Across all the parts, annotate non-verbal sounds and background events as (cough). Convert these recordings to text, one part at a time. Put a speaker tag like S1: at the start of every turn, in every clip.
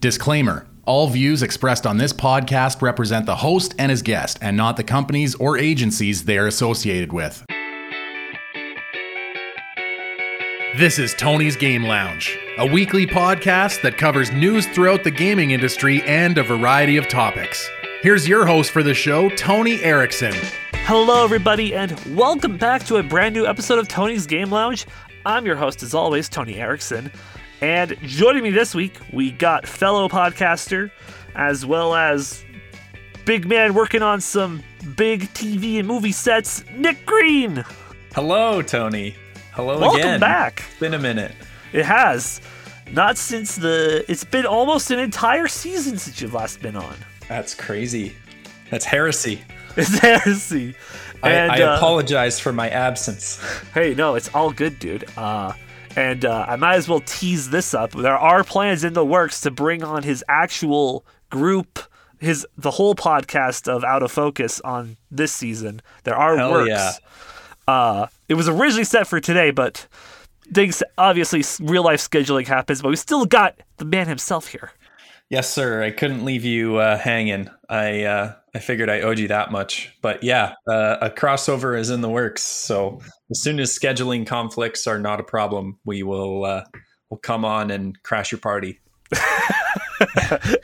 S1: Disclaimer All views expressed on this podcast represent the host and his guest, and not the companies or agencies they are associated with. This is Tony's Game Lounge, a weekly podcast that covers news throughout the gaming industry and a variety of topics. Here's your host for the show, Tony Erickson.
S2: Hello, everybody, and welcome back to a brand new episode of Tony's Game Lounge. I'm your host, as always, Tony Erickson. And joining me this week, we got fellow podcaster, as well as big man working on some big TV and movie sets, Nick Green.
S3: Hello, Tony. Hello Nick.
S2: Welcome
S3: again.
S2: back.
S3: It's been a minute.
S2: It has. Not since the. It's been almost an entire season since you've last been on.
S3: That's crazy. That's heresy. (laughs)
S2: It's heresy.
S3: I, I
S2: uh,
S3: apologize for my absence. (laughs)
S2: Hey, no, it's all good, dude. Uh, and uh, I might as well tease this up. There are plans in the works to bring on his actual group, his the whole podcast of Out of Focus on this season. There are
S3: Hell
S2: works.
S3: yeah.
S2: Uh, it was originally set for today, but things obviously real life scheduling happens. But we still got the man himself here.
S3: Yes, sir. I couldn't leave you uh, hanging. I uh, I figured I owed you that much. But yeah, uh, a crossover is in the works. So as soon as scheduling conflicts are not a problem, we will uh, will come on and crash your party. (laughs)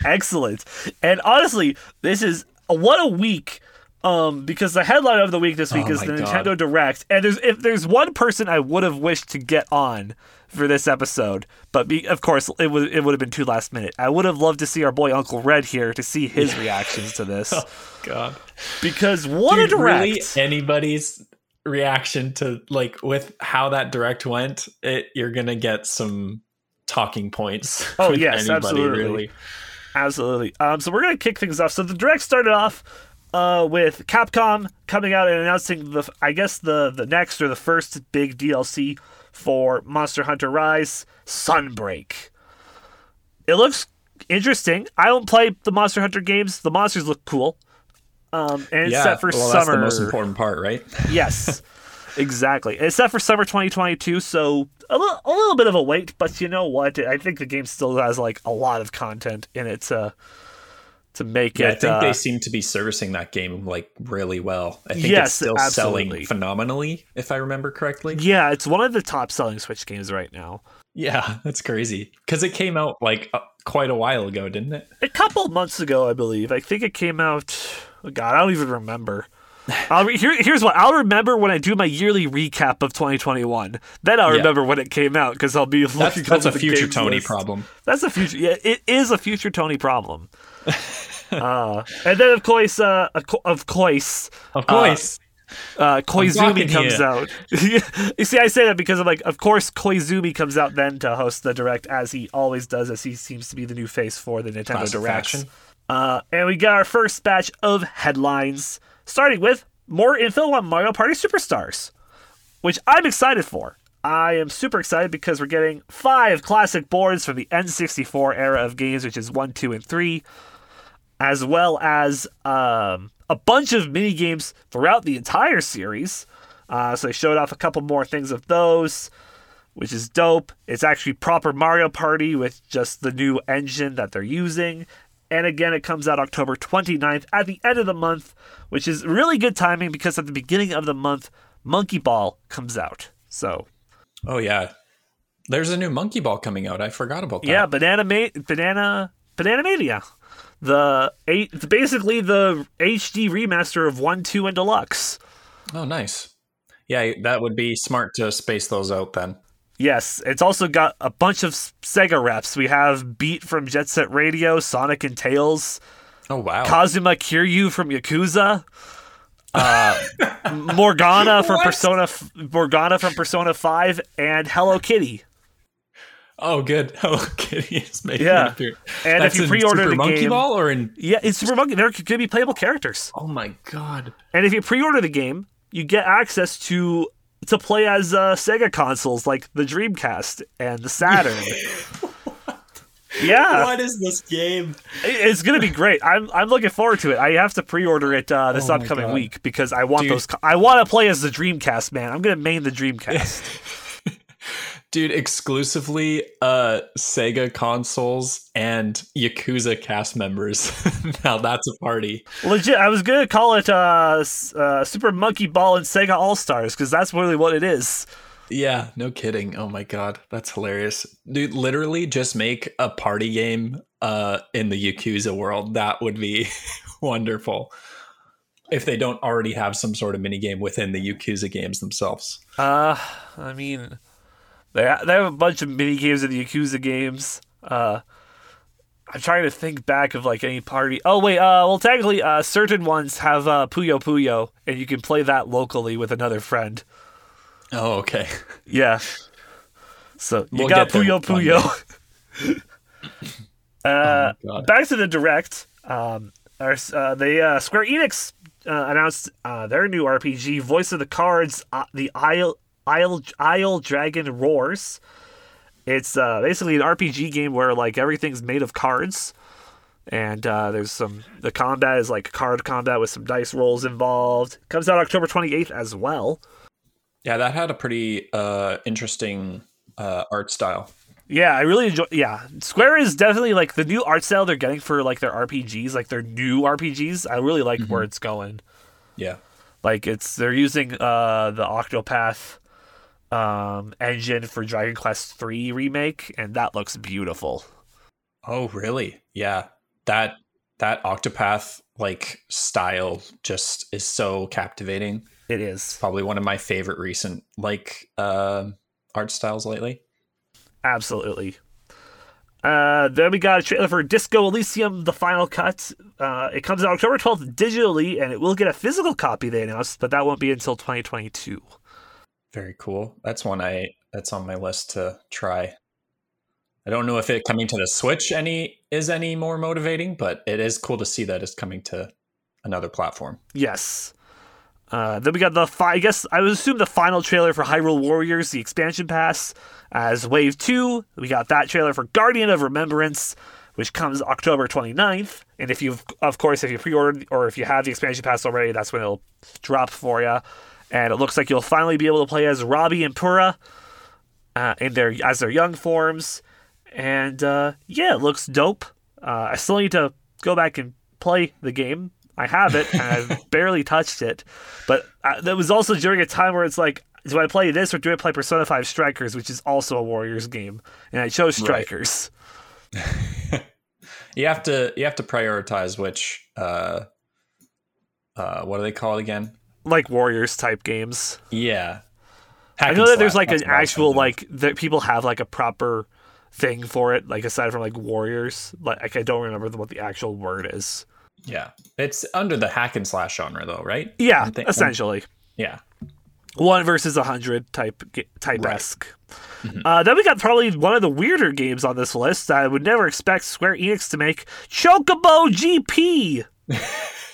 S2: Excellent. And honestly, this is what a week. Um, because the headline of the week this week
S3: Oh
S2: is the
S3: God.
S2: Nintendo Direct, and there's if there's one person I would have wished to get on for this episode, but be, of course it would it would have been too last minute. I would have loved to see our boy Uncle Red here to see his (laughs) reactions to this,
S3: God.
S2: because what a
S3: Dude, really
S2: direct!
S3: anybody's reaction to like with how that direct went it you're gonna get some talking points
S2: Oh,
S3: with
S2: yes, absolutely.
S3: really
S2: Absolutely. Um, so we're gonna kick things off. So the direct started off uh, with Capcom coming out and announcing the, I guess the the next or the first big DLC for Monster Hunter Rise, Sunbreak. It looks interesting. I don't play the Monster Hunter games. The monsters look cool. Um, and it's
S3: yeah
S2: set for
S3: well,
S2: summer.
S3: that's the most important part right (laughs)
S2: Yes, exactly. It's set for summer 2022, so a little, a little bit of a wait, but you know what? I think the game still has like a lot of content in it to to make
S3: yeah,
S2: it.
S3: i think
S2: uh,
S3: they seem to be servicing that game like really well i think
S2: Yes,
S3: it's still
S2: absolutely.
S3: selling phenomenally if i remember correctly
S2: yeah, it's one of the top selling Switch games right now.
S3: yeah (laughs) that's crazy because it came out like uh, quite a while ago didn't it
S2: A couple months ago, I believe. I think it came out. Oh God, I don't even remember. I'll re- here, here's what I'll remember when I do my yearly recap of 2021. Then I'll
S3: Yeah.
S2: remember when it came out because I'll be looking
S3: that's, that's a future tony
S2: list.
S3: problem
S2: That's a future. Yeah, it is a future Tony problem. (laughs) uh, and then of course, uh, of course,
S3: of course
S2: uh, Koizumi comes
S3: here.
S2: out. (laughs) you see, I say that because I'm like, of course, Koizumi comes out then to host the direct as he always does, as he seems to be the new face for the Nintendo
S3: Classic
S2: Directs.
S3: fashion.
S2: Uh, and we got our first batch of headlines, starting with more info on Mario Party Superstars, which I'm excited for. I am super excited because we're getting five classic boards from the N64 era of games, which is 1, 2, and 3, as well as um, a bunch of mini games throughout the entire series. Uh, so they showed off a couple more things of those, which is dope. It's actually proper Mario Party with just the new engine that they're using. And again, it comes out October 29th at the end of the month, which is really good timing because at the beginning of the month, Monkey Ball comes out. So,
S3: oh yeah there's a new monkey ball coming out i forgot about that
S2: yeah, Banana Ma- Banana Banana Mania. The eight basically the HD remaster of 1, 2 and Deluxe.
S3: Oh, nice. Yeah, that would be smart to space those out then.
S2: Yes, it's also got a bunch of Sega reps. We have Beat from Jet Set Radio, Sonic and Tails,
S3: Oh wow.
S2: Kazuma Kiryu from Yakuza, uh, (laughs) Morgana from Persona, Morgana from Persona Five, and Hello Kitty.
S3: oh, good. (laughs) Hello Kitty is making
S2: Yeah.
S3: an appearance.
S2: And
S3: That's
S2: if you pre-order
S3: Super
S2: the
S3: Monkey
S2: game,
S3: Ball or in
S2: yeah, it's Super Monkey. There could be playable characters,
S3: Oh my god.
S2: and if you pre-order the game, you get access to to play as uh, Sega consoles like the Dreamcast and the Saturn. (laughs) (laughs) yeah,
S3: What is this game?
S2: It's gonna be great. I'm I'm looking forward to it. I have to pre-order it uh, this
S3: Oh
S2: upcoming
S3: God.
S2: week because I want
S3: Dude.
S2: those. co- I want to play as the Dreamcast man. I'm gonna main the Dreamcast. (laughs)
S3: Dude, exclusively uh Sega consoles and Yakuza cast members. (laughs) now that's a party.
S2: Legit, I was gonna call it uh, uh, Super Monkey Ball and Sega All Stars because that's really what it is.
S3: Yeah, no kidding. Oh my god, that's hilarious. Dude, literally just make a party game uh in the Yakuza world. That would be (laughs) wonderful. If they don't already have some sort of mini game within the Yakuza games themselves.
S2: Uh, I mean, they they have a bunch of mini games in the Yakuza games. Uh, I'm trying to think back of like any party. Oh wait, uh, well technically, uh, certain ones have uh, Puyo Puyo, and you can play that locally with another friend.
S3: Oh, okay.
S2: Yeah. So you
S3: We'll
S2: got Puyo Puyo. (laughs) uh,
S3: God.
S2: back to the direct. Um, our, uh, they uh, Square Enix uh, announced uh, their new RPG, Voice of the Cards, uh, the Isle Isle Isle Dragon Roars. It's uh, basically an RPG game where like everything's made of cards, and uh, there's some the combat is like card combat with some dice rolls involved. Comes out October 28th as well.
S3: Yeah, that had a pretty uh interesting uh art style.
S2: Yeah, I really enjoy. Yeah, Square is definitely like the new art style they're getting for like their RPGs, like their new RPGs. I really like where it's going.
S3: Yeah.
S2: Like it's they're using uh the Octopath um engine for Dragon Quest 3 remake and that looks beautiful.
S3: Oh, really? Yeah. That that Octopath like style just is so captivating.
S2: It is.
S3: Probably one of my favorite recent like uh, art styles lately.
S2: Absolutely. Uh, then we got a trailer for Disco Elysium: The Final Cut. Uh, it comes out October 12th digitally, and it will get a physical copy. They announced, but that won't be until 2022.
S3: Very cool. That's one I that's on my list to try. I don't know if it coming to the Switch any is any more motivating, but it is cool to see that it's coming to another platform.
S2: Yes. Uh, then we got the fi- I guess I would assume the final trailer for Hyrule Warriors, the expansion pass, as Wave Two. We got that trailer for Guardian of Remembrance, which comes October 29th. And if you've, of course, if you pre-ordered or if you have the expansion pass already, that's when it'll drop for you. And it looks like you'll finally be able to play as Robbie and Purah, uh, in their as their young forms. And uh, yeah, it looks dope. Uh, I still need to go back and play the game. I have it, and I've (laughs) barely touched it. But uh, that was also during a time where it's like, do I play this or do I play Persona 5 Strikers, which is also a Warriors game? And I chose
S3: Right.
S2: Strikers. (laughs)
S3: You have to you have to prioritize which uh uh what do they call it again?
S2: Like Warriors type games.
S3: Yeah. Hack
S2: I know that there's like an
S3: what I was
S2: actual, like, that people have like a proper thing for it, like aside from like Warriors. Like, I don't remember what the actual word is.
S3: Yeah. It's under the hack and slash genre though, right?
S2: Yeah,
S3: I'm thi-
S2: essentially.
S3: Yeah.
S2: one versus a hundred type type esque. Uh, then we got probably one of the weirder games on this list. that I would never expect Square Enix to make Chocobo GP. (laughs)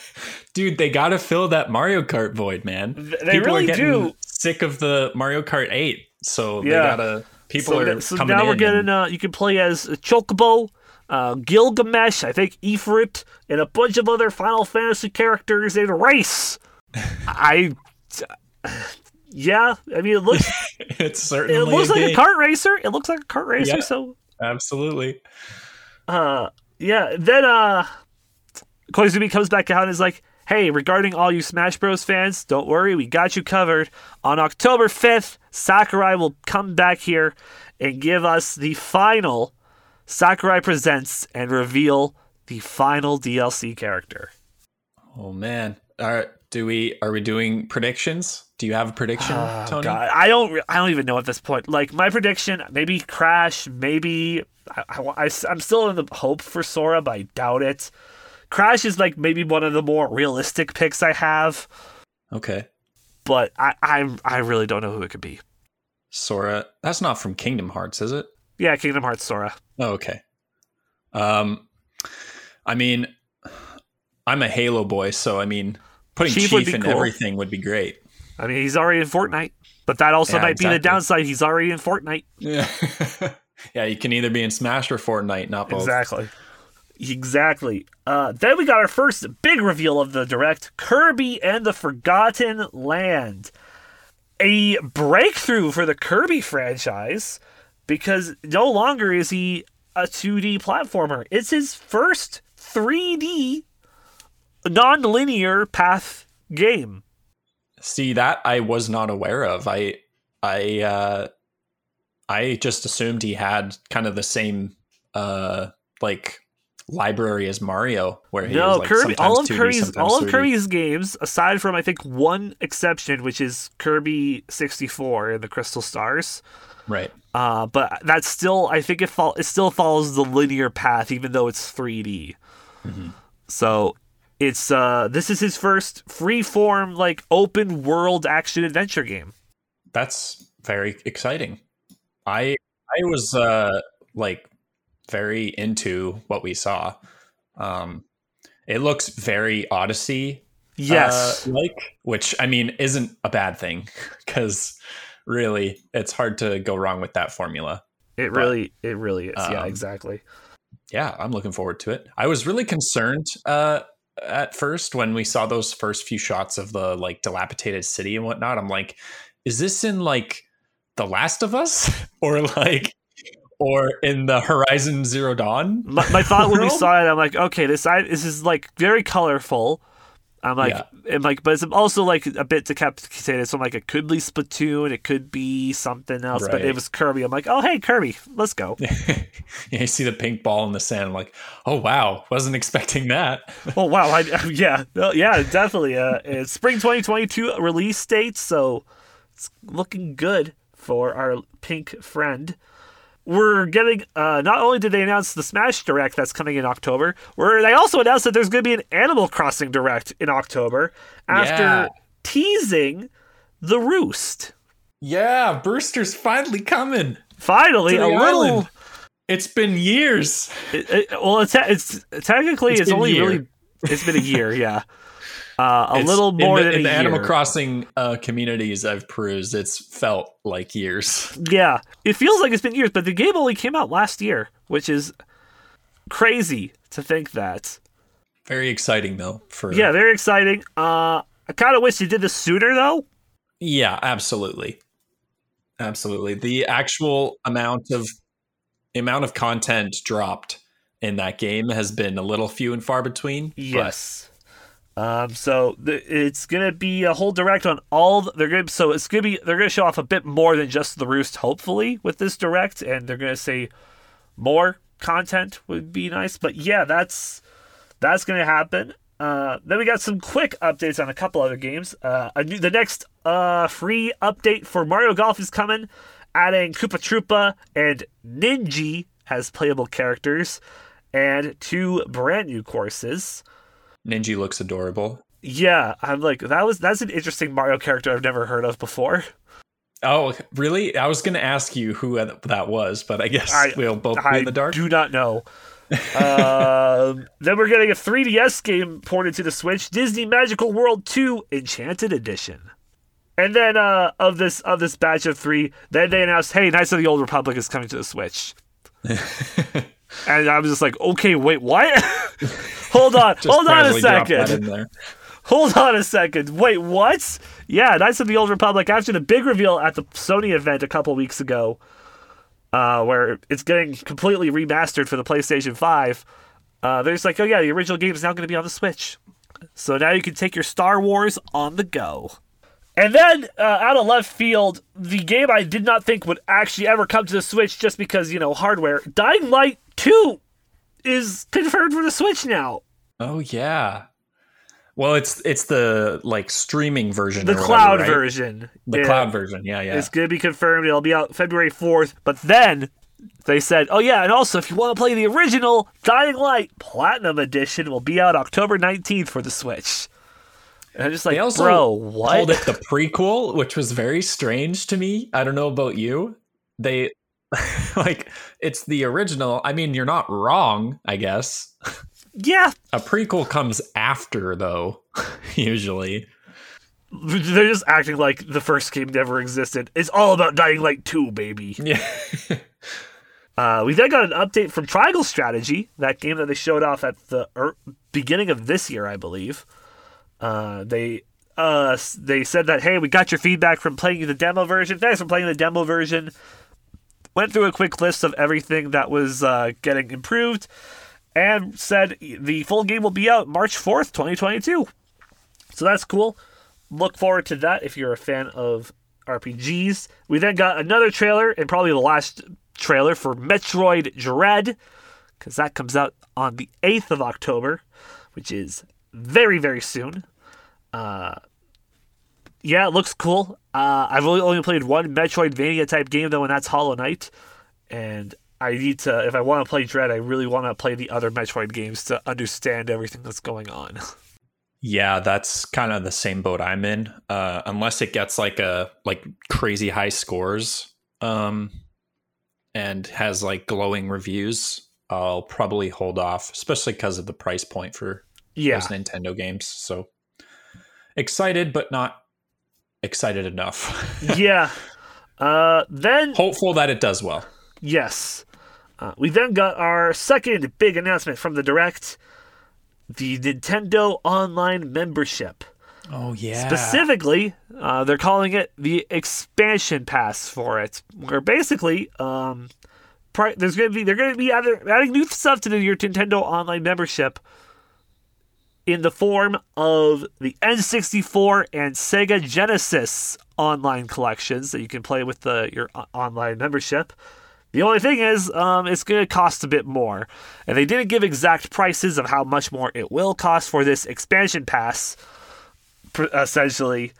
S3: Dude, they got to fill that Mario Kart void, man.
S2: Th- they really
S3: getting
S2: do.
S3: Sick of the Mario Kart 8. So they
S2: Yeah.
S3: got to people
S2: so
S3: are
S2: th- so
S3: coming
S2: now we're getting
S3: and-
S2: uh, you can play as Chocobo, uh, Gilgamesh, I think Ifrit, and a bunch of other Final Fantasy characters in a race. (laughs) I. Yeah, I mean it looks (laughs)
S3: it's
S2: it
S3: certainly
S2: looks
S3: a
S2: like a
S3: game.
S2: kart racer. It looks like a kart racer.
S3: Yeah.
S2: So
S3: Absolutely.
S2: uh yeah then uh koizumi comes back out and is like hey regarding all you smash bros fans don't worry we got you covered on october 5th sakurai will come back here and give us the final sakurai presents and reveal the final dlc character
S3: Oh man. All right, do we are we doing predictions? Do you have a prediction,
S2: Oh,
S3: Tony?
S2: God. I don't. I don't even know at this point. Like my prediction, maybe Crash. Maybe I, am still in the hope for Sora, but I doubt it. Crash is like maybe one of the more realistic picks I have,
S3: Okay.
S2: but I I'm, I really don't know who it could be.
S3: Sora. That's not from Kingdom Hearts, is it?
S2: Yeah, Kingdom Hearts Sora.
S3: Oh, okay. Um, I mean, I'm a Halo boy, so I mean, putting
S2: Chief
S3: Chief, in
S2: cool.
S3: everything would be great.
S2: I mean, he's already in Fortnite, but that also
S3: Yeah,
S2: might be the downside. He's already in Fortnite.
S3: Yeah. (laughs) yeah, you can either be in Smash or Fortnite, not both.
S2: Exactly. Exactly. Uh, then we got our first big reveal of the direct Kirby and the Forgotten Land. a breakthrough for the Kirby franchise because no longer is he a 2D platformer. It's his first 3D non-linear path game.
S3: See that I was not aware of. I I uh I just assumed he had kind of the same uh like library as Mario where he
S2: No,
S3: was like
S2: Kirby. All of
S3: 2D,
S2: Kirby's all of
S3: 3D.
S2: Kirby's games, aside from I think one exception, which is Kirby 64 and the Crystal Stars.
S3: Right.
S2: Uh, but that's still, I think it, fol- it still follows the linear path, even though it's 3D.
S3: Mm-hmm.
S2: So it's uh, this is his first free form, like open world action adventure game.
S3: That's very exciting. I I was uh like very into what we saw. Um it looks very Odyssey
S2: Yes,
S3: uh, like, which I mean isn't a bad thing (laughs) because really it's hard to go wrong with that formula.
S2: it really, it really is. yeah,
S3: um,
S2: exactly.
S3: Yeah, I'm looking forward to it. I was really concerned uh at first when we saw those first few shots of the like dilapidated city and whatnot. I'm like, is this in like The Last of Us (laughs) or like or in the Horizon Zero Dawn?
S2: My, my thought when we saw it, I'm like, okay, this I, this is like very colorful. I'm like,
S3: Yeah.
S2: I'm like, but it's also like a bit decapitated. So I'm like, it could be Splatoon, it could be something else, but it was Kirby. I'm like, oh hey Kirby, let's go. (laughs)
S3: you see the pink ball in the sand. I'm like, oh wow, wasn't expecting that. (laughs)
S2: oh wow, I, (laughs) yeah, yeah, definitely. Uh, it's spring 2022 release date, so it's looking good for our pink friend. We're getting. Uh, not only did they announce the Smash Direct that's coming in October, where they also announced that there's going to be an Animal Crossing Direct in October after
S3: Yeah.
S2: teasing the Roost.
S3: Yeah, Brewster's finally coming.
S2: Finally, a
S3: the
S2: little.
S3: It's been years.
S2: It, it- well, it's it's technically
S3: It's
S2: it's, only
S3: year.
S2: really it's been a year, yeah. (laughs) Uh, a
S3: It's-
S2: little more
S3: in the,
S2: than
S3: in the. Animal Crossing uh, communities I've perused. It's felt like years. (laughs)
S2: Yeah, it feels like it's been years, but the game only came out last year, which is crazy to think that.
S3: Very exciting though. For
S2: Yeah, very exciting. Uh, I kind of wish you did this sooner though.
S3: yeah, absolutely, absolutely. The actual amount of the amount of content dropped in that game has been a little few and far between.
S2: Yes. Um, so th- it's gonna be a whole direct on all. The, they're gonna so it's gonna be they're gonna show off a bit more than just the roost, hopefully, with this direct, and they're gonna say more content would be nice. But yeah, that's that's gonna happen. Uh, then we got some quick updates on a couple other games. Uh, new, the next uh, free update for Mario Golf is coming, adding Koopa Troopa and Ninji as playable characters, and two brand new courses.
S3: Ninji looks adorable.
S2: Yeah, I'm like that was that's an interesting Mario character I've never heard of before.
S3: Oh, really? I was going to ask you who that was, but I guess
S2: I-
S3: we'll both be in the dark.
S2: do not know. (laughs) um, then we're getting a 3DS game ported to the Switch, Disney Magical World 2 Enchanted Edition. And then uh, of this of this batch of three, then they announced, "Hey, Knights of the Old Republic is coming to the Switch." (laughs) and I was just like, "Okay, wait, what? (laughs) hold on, hold on a
S3: casually drop that
S2: second. (laughs) Hold on a second. Wait, what? Yeah, Knights of the Old Republic after the big reveal at the Sony event a couple weeks ago, uh, where it's getting completely remastered for the PlayStation 5. Uh, they're just like, oh yeah, the original game is now going to be on the Switch. So now you can take your Star Wars on the go. And then, uh, out of left field, the game I did not think would actually ever come to the Switch just because, you know, hardware. Dying Light 2 is confirmed for the Switch now.
S3: Oh yeah. Well, it's it's the like streaming version,
S2: The
S3: or whatever,
S2: cloud
S3: right?
S2: version.
S3: the
S2: Yeah.
S3: cloud version. Yeah, yeah.
S2: It's to be confirmed. It'll be out February 4th. But then they said, oh, yeah, and also if you want to play the original Dying Light Platinum Edition, will be out October 19th for the Switch. And I'm just like,
S3: They also
S2: bro, what?
S3: called it the prequel, which was very strange to me. I don't know about you. They (laughs) like it's the original. I mean, you're not wrong, I guess.
S2: yeah,
S3: A prequel comes after though, (laughs) usually.
S2: they're just acting like the first game never existed. It's all about Dying Light 2, baby.
S3: Yeah. (laughs)
S2: Uh, we then got an update from Triangle Strategy, that game that they showed off at the er- beginning of this year, I believe. Uh, they uh, they said that hey, we got your feedback from playing the demo version. Thanks for playing the demo version. Went through a quick list of everything that was uh, getting improved, and said the full game will be out March fourth, twenty twenty two. So that's cool. Look forward to that if you're a fan of RPGs. We then got another trailer, and probably the last trailer for Metroid Dread, because that comes out on the 8th of October, which is very, very soon. Uh, yeah, it looks cool. Uh, I've only, only played one Metroidvania type game, though, and that's Hollow Knight. And I need to, if I want to play Dread, I really want to play the other Metroid games to understand everything that's going on. (laughs)
S3: Yeah, that's kind of the same boat I'm in. Uh, unless it gets like a like crazy high scores, um, and has like glowing reviews, I'll probably hold off, especially because of the price point for
S2: Yeah.
S3: those Nintendo games. So excited, but not excited enough. (laughs)
S2: yeah. Uh, then
S3: Hopeful that it does well.
S2: Yes. Uh, we then got our second big announcement from the Direct the Nintendo Online membership.
S3: Oh yeah.
S2: Specifically, uh, they're calling it the expansion pass for it, where basically, um, pri- there's gonna be they're gonna be adding, adding new stuff to the, your Nintendo Online membership in the form of the N64 and Sega Genesis online collections that you can play with the your online membership. The only thing is, um, it's going to cost a bit more, and they didn't give exact prices of how much more it will cost for this expansion pass essentially.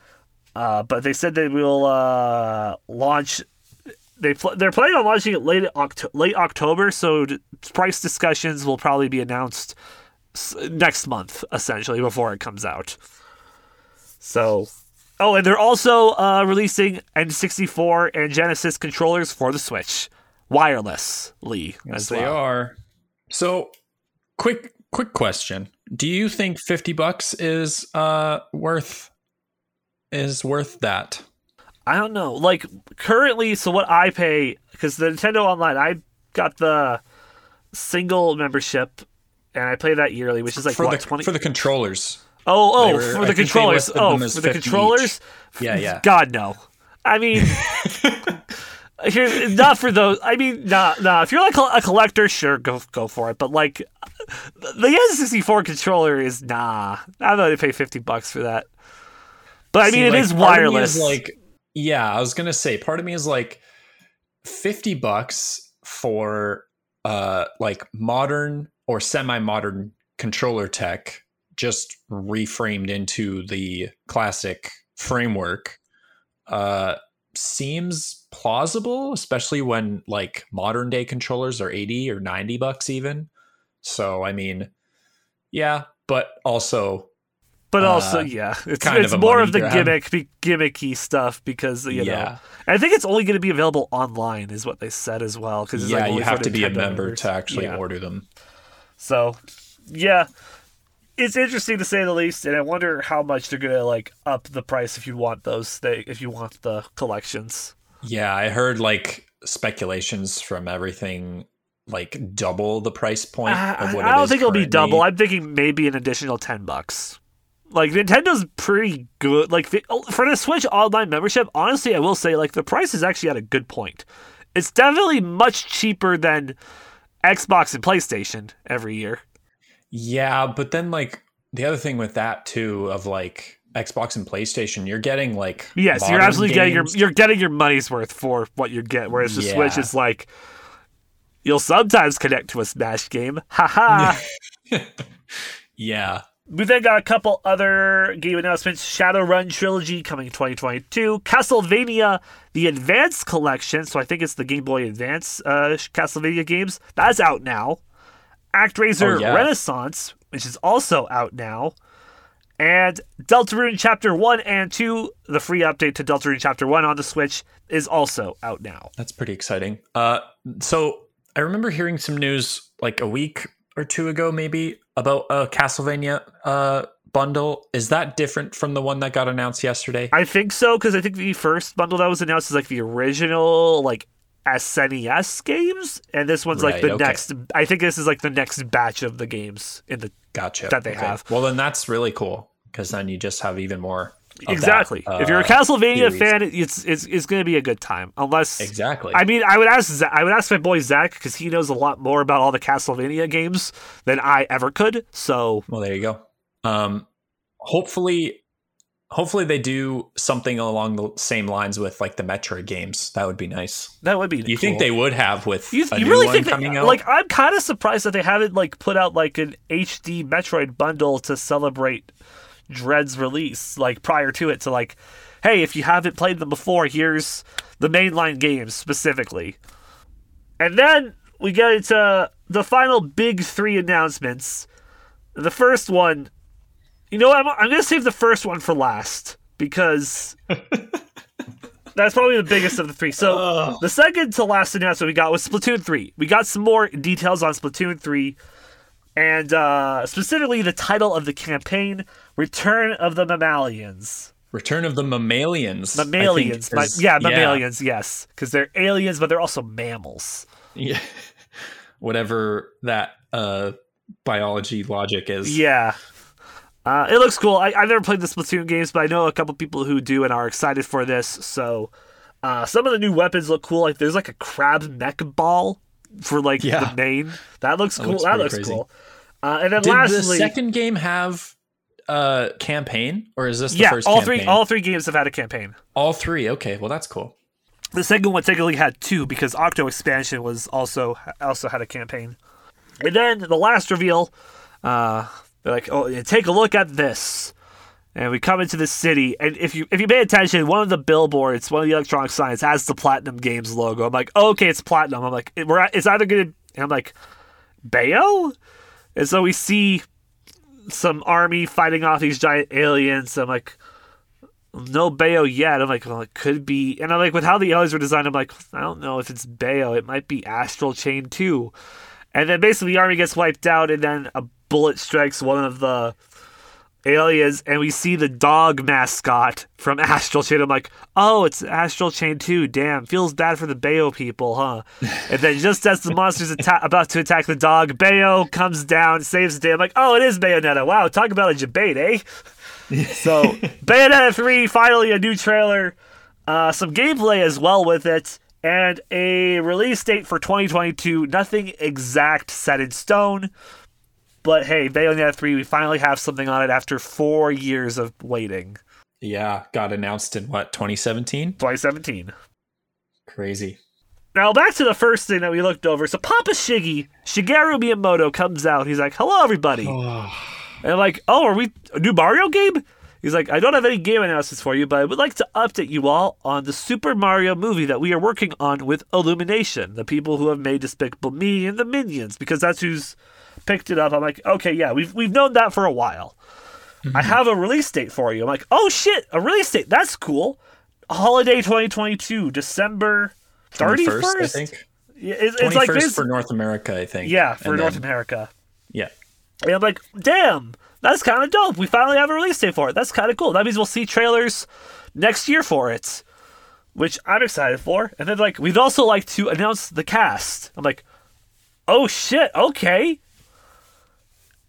S2: Uh, but they said they will uh, launch. They pl- they're planning on launching it late Oct- late October, so d- price discussions will probably be announced next month, essentially before it comes out. So, oh, and they're also uh, releasing N64 and Genesis controllers for the Switch wirelessly
S3: Yes,
S2: as
S3: they are. So, quick, quick question: Do you think fifty bucks is uh worth is worth that?
S2: I don't know. Like currently, so what I pay because the Nintendo Online, I got the single membership, and I pay that yearly, which is like
S3: for
S2: what
S3: the
S2: twenty.
S3: for the controllers.
S2: oh, oh,
S3: were-
S2: for
S3: I
S2: the controllers. Oh, for the
S3: 50 each.
S2: controllers.
S3: Yeah, yeah.
S2: God no. I mean, (laughs) here not for those. I mean, nah, nah. If you're like a collector, sure, go go for it. But like, the N64 controller is nah. I'm not gonna pay fifty bucks for that. But I
S3: See,
S2: mean, it
S3: like,
S2: is
S3: of me
S2: wireless.
S3: is like, yeah, I was gonna say, part of me is like, fifty bucks for uh like modern or semi-modern controller tech, just reframed into the classic framework, uh, seems plausible, especially when like modern day controllers are eighty or ninety bucks even. So I mean, yeah, but also
S2: But also,
S3: Uh,
S2: yeah, it's
S3: kind
S2: it's
S3: of
S2: more of the
S3: grab.
S2: gimmick, be- gimmicky stuff because you know. I think it's only going to be available online, is what they said as well. Because
S3: yeah,
S2: like
S3: you have to be a member
S2: members.
S3: to actually
S2: Yeah.
S3: order them.
S2: So, yeah, it's interesting to say the least, and I wonder how much they're going to like up the price if you want those. They if you want the collections.
S3: Yeah, I heard like speculations from everything like double the price point
S2: I,
S3: of what
S2: I don't think it'll be double. I'm thinking maybe an additional ten bucks. Like Nintendo's pretty good. Like the, oh, for the Switch Online membership, honestly, I will say like the price is actually at a good point. It's definitely much cheaper than Xbox and PlayStation every year.
S3: Yeah, but then like the other thing with that too of like Xbox and PlayStation, you're getting like
S2: Yes, you're absolutely getting your you're getting your money's worth for what you get. Whereas the Switch is like you'll sometimes connect to a Smash game. Haha. (laughs)
S3: yeah.
S2: We then got a couple other game announcements. Shadowrun Trilogy coming 2022. Castlevania The Advance Collection, so I think it's the Game Boy Advance uh, Castlevania games. That's out now. ActRaiser
S3: Oh, yeah.
S2: Renaissance, which is also out now. And Deltarune Chapter 1 and 2, the free update to Deltarune Chapter 1 on the Switch, is also out now.
S3: That's pretty exciting. Uh, so I remember hearing some news like a week or two ago, maybe about a Castlevania uh, bundle. Is that different from the one that got announced yesterday?
S2: I think so, because I think the first bundle that was announced is like the original, like, SNES games, and this one's like
S3: Right,
S2: the
S3: okay.
S2: next. I think this is like the next batch of the games in the.
S3: Gotcha.
S2: that they have.
S3: Well, then that's really cool because then you just have even more
S2: exactly.
S3: that,
S2: if you're a
S3: uh,
S2: Castlevania
S3: series.
S2: fan, it's it's it's going to be a good time. Unless
S3: exactly.
S2: I mean, I would ask I would ask my boy Zach because he knows a lot more about all the Castlevania games than I ever could. So
S3: Well, there you go. Um, hopefully, hopefully they do something along the same lines with like the Metroid games. That would be nice.
S2: that would be.
S3: You think they would have with
S2: You,
S3: a
S2: you
S3: new
S2: really
S3: one
S2: think
S3: coming out?
S2: like I'm kind of surprised that they haven't like put out like an HD Metroid bundle to celebrate Dread's release like prior to it to like hey if you haven't played them before here's the mainline games specifically. And then we get into the final big three announcements. The first one you know what I'm, I'm gonna save the first one for last because (laughs) that's probably the biggest of the three. So the second to last announcement we got was Splatoon 3. We got some more details on Splatoon 3 and uh, specifically the title of the campaign Return of the Mammalians.
S3: Return of the Mammalians.
S2: Mammalians. Ma-
S3: is-
S2: yeah, mammalians, yes. Because they're aliens, but they're also mammals.
S3: Yeah. (laughs) Whatever that uh, biology logic is.
S2: Yeah. Uh, it looks cool. I, I've never played the Splatoon games, but I know a couple people who do and are excited for this. So uh, some of the new weapons look cool. Like there's like a crab mech ball for like
S3: Yeah.
S2: the main. That looks cool.
S3: looks
S2: that looks
S3: crazy.
S2: cool. Uh, and then
S3: Did
S2: lastly,
S3: the second game have uh campaign or is this the
S2: yeah,
S3: first
S2: all
S3: campaign?
S2: three all three games have had a campaign.
S3: all three. Okay, well that's cool.
S2: The second one technically had two because Octo Expansion was also also had a campaign. And then the last reveal, uh, they're like, "Oh, take a look at this." And we come into the city, and if you if you pay attention, one of the billboards, one of the electronic signs, has the Platinum Games logo. I'm like, oh, okay, it's Platinum. I'm like, we're it's either gonna. I'm like, Bayo, and so we see some army fighting off these giant aliens. I'm like, no Bayo yet. I'm like, well, it could be. And I'm like, with how the aliens were designed, I'm like, I don't know if it's Bayo. It might be Astral Chain too. And then basically the army gets wiped out, and then a bullet strikes one of the aliens, and we see the dog mascot from (laughs) Astral Chain. I'm like, oh, it's Astral Chain 2. Damn, feels bad for the Bayo people, huh? and then just as the monster's atta- (laughs) about to attack the dog, Bayo comes down, saves the day. I'm like, oh, it is Bayonetta. Wow, talk about a debate, eh? (laughs) so, Bayonetta 3, finally a new trailer, uh, some gameplay as well with it, and a release date for 2022. Nothing exact set in stone. But hey, Bayonetta 3, we finally have something on it after four years of waiting.
S3: Yeah, got announced in what 2017.
S2: 2017.
S3: Crazy.
S2: Now back to the first thing that we looked over. So Papa Shiggy, Shigeru Miyamoto comes out. He's like, "Hello, everybody," (sighs) and I'm like, "Oh, are we a new Mario game?" He's like, "I don't have any game announcements for you, but I would like to update you all on the Super Mario movie that we are working on with Illumination, the people who have made Despicable Me and the Minions, because that's who's picked it up." I'm like, "Okay, yeah, we've we've known that for a while." I mm-hmm. have a release date for you. I'm like, "Oh shit, a release date? That's cool." Holiday 2022, December 31st.
S3: 21st, I think.
S2: Yeah, it's,
S3: 21st
S2: it's like this.
S3: for North America, I think.
S2: yeah, for
S3: And
S2: North
S3: then-
S2: America.
S3: Yeah.
S2: And I'm like, damn, that's kind of dope. We finally have a release date for it. That's kind of cool. That means we'll see trailers next year for it, which I'm excited for. And then like, we'd also like to announce the cast. I'm like, oh shit, okay.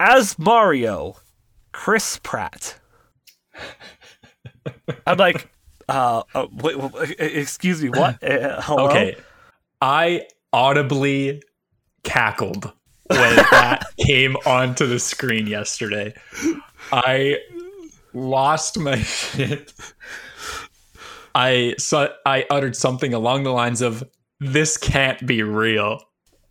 S2: As Mario, Chris Pratt. I'm like, uh, uh wait, wait, excuse me, what? Uh, hello?
S3: Okay. I audibly cackled when that (laughs) came onto the screen yesterday. I lost my shit. I saw I uttered something along the lines of this can't be real.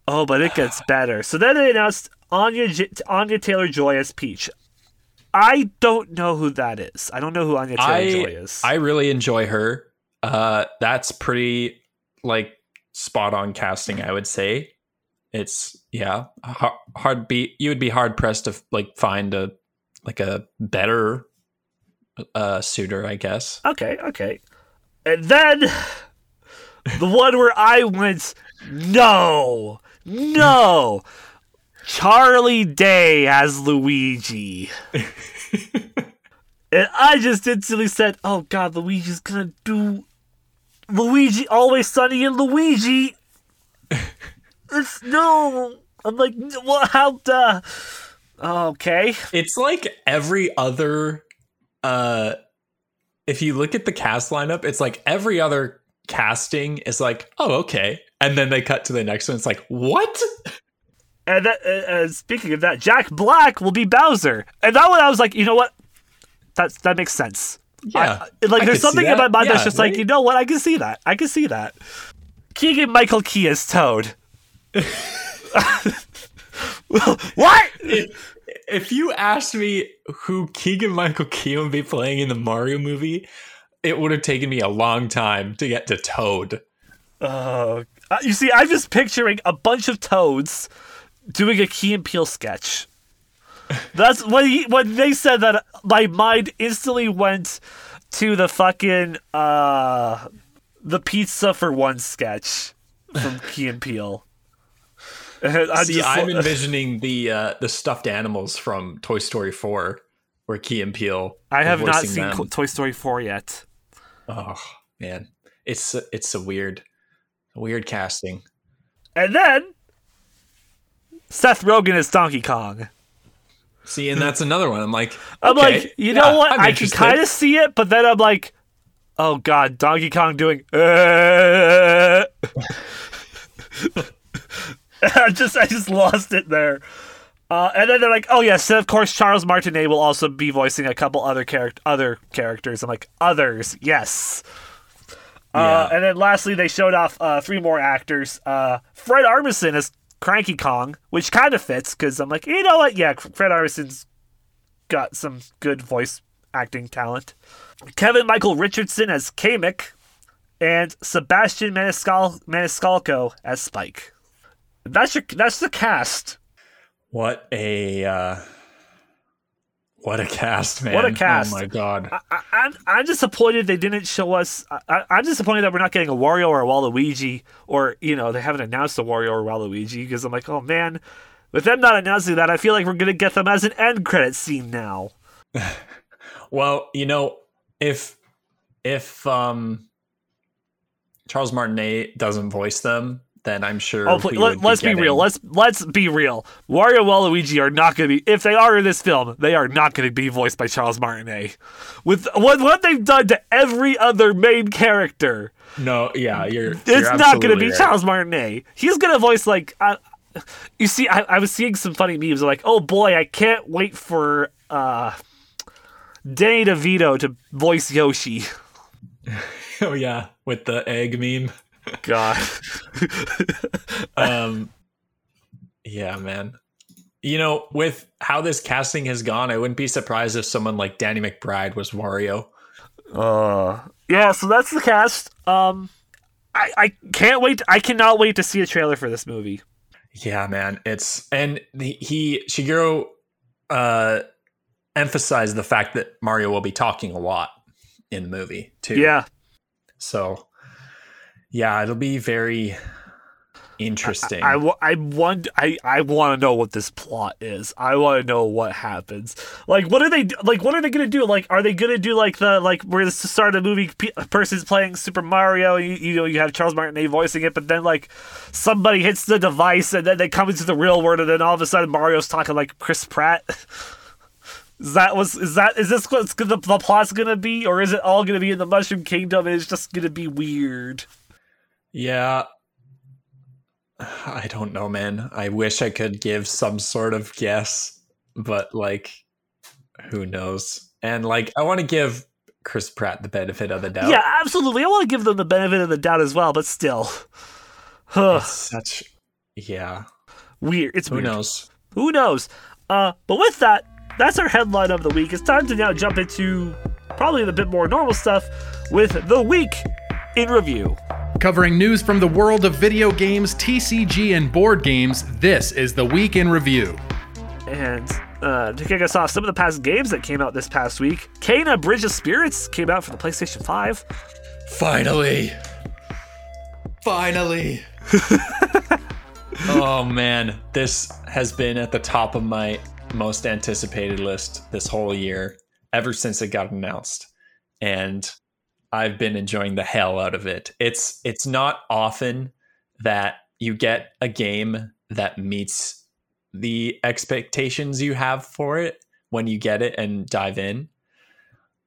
S2: Oh, but it gets better. So then they announced Anya Anya Taylor Joy as Peach. I don't know who that is. I don't know who Anya Taylor Joy is.
S3: I really enjoy her. Uh that's pretty like spot on casting, I would say. It's yeah, hard, hard be you would be hard pressed to like find a like a better uh suitor, I guess.
S2: okay, okay. And then the one where I went, no, no. (laughs) Charlie Day as Luigi. (laughs) and I just instantly said, oh god, Luigi's gonna do Luigi Always Sunny and Luigi. (laughs) It's no. I'm like, what? How the? Okay.
S3: It's like every other uh if you look at the cast lineup, it's like every other casting is like, oh, okay. And then they cut to the next one. It's like, what?
S2: And that, uh, uh, speaking of that, Jack Black will be Bowser. And that one, I was like, you know what? That's that makes sense.
S3: Yeah.
S2: I- like
S3: I
S2: there's something in
S3: that.
S2: my mind that's
S3: Yeah,
S2: just like, you know what? I can see that. I can see that. Keegan Michael Key is Toad. (laughs) what?
S3: if you asked me who Keegan Michael Key would be playing in the Mario movie, it would have taken me a long time to get to Toad.
S2: Oh, uh, you see, I'm just picturing a bunch of toads doing a Key and Peele sketch. That's when he when they said that. My mind instantly went to the fucking uh the pizza for one sketch from Key and Peele. (laughs) And I'm
S3: See,
S2: just
S3: I'm envisioning the uh, the stuffed animals from Toy Story 4, where Key and Peele.
S2: I have not seen
S3: them.
S2: Toy Story 4 yet.
S3: Oh man, it's it's a weird, weird casting.
S2: And then Seth Rogen is Donkey Kong.
S3: See, and that's another one. I'm like,
S2: I'm
S3: okay,
S2: like, you
S3: yeah,
S2: know what?
S3: I'm
S2: I can kind of see it, but then I'm like, oh god, Donkey Kong doing. Uh, (laughs) I just, I just lost it there. Uh, and then they're like, oh yes, and of course Charles Martinet will also be voicing a couple other character, other characters. I'm like, others, yes. Uh,
S3: Yeah.
S2: and then lastly, they showed off uh, three more actors. Uh, Fred Armisen as Cranky Kong, which kind of fits because I'm like, you know what? Yeah, Fred Armisen's got some good voice acting talent. Kevin Michael Richardson as Kamek, and Sebastian Maniscal- Maniscalco as Spike. That's your that's the cast.
S3: What a uh, what a cast, man!
S2: What a cast.
S3: Oh my god!
S2: I, I'm I'm disappointed they didn't show us. I, I'm disappointed that we're not getting a Wario or a Waluigi, or you know they haven't announced a Wario or Waluigi because I'm like, oh man, with them not announcing that, I feel like we're gonna get them as an end credit scene now. (laughs)
S3: Well, you know, if if um Charles Martinet doesn't voice them, then I'm sure.
S2: Oh, let, let's be,
S3: getting-
S2: real. Let's let's be real. Wario Waluigi are not going to be. If they are in this film, they are not going to be voiced by Charles Martinet. With what what they've done to every other main character,
S3: No, yeah, you're.
S2: it's
S3: you're
S2: not going to be
S3: right.
S2: Charles Martinet. He's going to voice like. Uh, you see, I, I was seeing some funny memes like, "Oh boy, I can't wait for uh, Danny DeVito to voice Yoshi." (laughs)
S3: Oh yeah, with the egg meme.
S2: God, (laughs)
S3: Um, yeah, man. You know, with how this casting has gone, I wouldn't be surprised if someone like Danny McBride was Wario.
S2: Uh, yeah, so that's the cast. Um, I, I can't wait. I cannot wait to see a trailer for this movie.
S3: Yeah, man. It's and the, he Shigeru uh emphasized the fact that Mario will be talking a lot in the movie too.
S2: Yeah,
S3: So yeah, it'll be very interesting.
S2: I, wa- I want I, I want to know what this plot is. I want to know what happens. Like, what are they like? What are they gonna do? Like, are they gonna do like the like where the start of the movie pe- person's playing Super Mario? You, you know, you have Charles Martinet voicing it, but then like somebody hits the device and then they come into the real world, and then all of a sudden Mario's talking like Chris Pratt. (laughs) Is that was is that is this what the, the plot's gonna be, or is it all gonna be in the Mushroom Kingdom? It's just gonna be weird.
S3: Yeah. I don't know, man. I wish I could give some sort of guess, but like who knows? And like I want to give Chris Pratt the benefit of the doubt.
S2: Yeah, absolutely. I want to give them the benefit of the doubt as well, but still,
S3: such yeah.
S2: weird. It's
S3: Who
S2: weird.
S3: knows?
S2: Who knows? Uh, but with that, that's our headline of the week. It's time to now jump into probably the bit more normal stuff with the week in review.
S1: Covering news from the world of video games, TCG, and board games, this is the Week in Review.
S2: And uh, to kick us off, some of the past games that came out this past week, Kena Bridge of Spirits came out for the PlayStation 5.
S3: Finally. Finally. (laughs) oh man, this has been at the top of my most anticipated list this whole year ever since it got announced. And I've been enjoying the hell out of it. It's it's not often that you get a game that meets the expectations you have for it when you get it and dive in.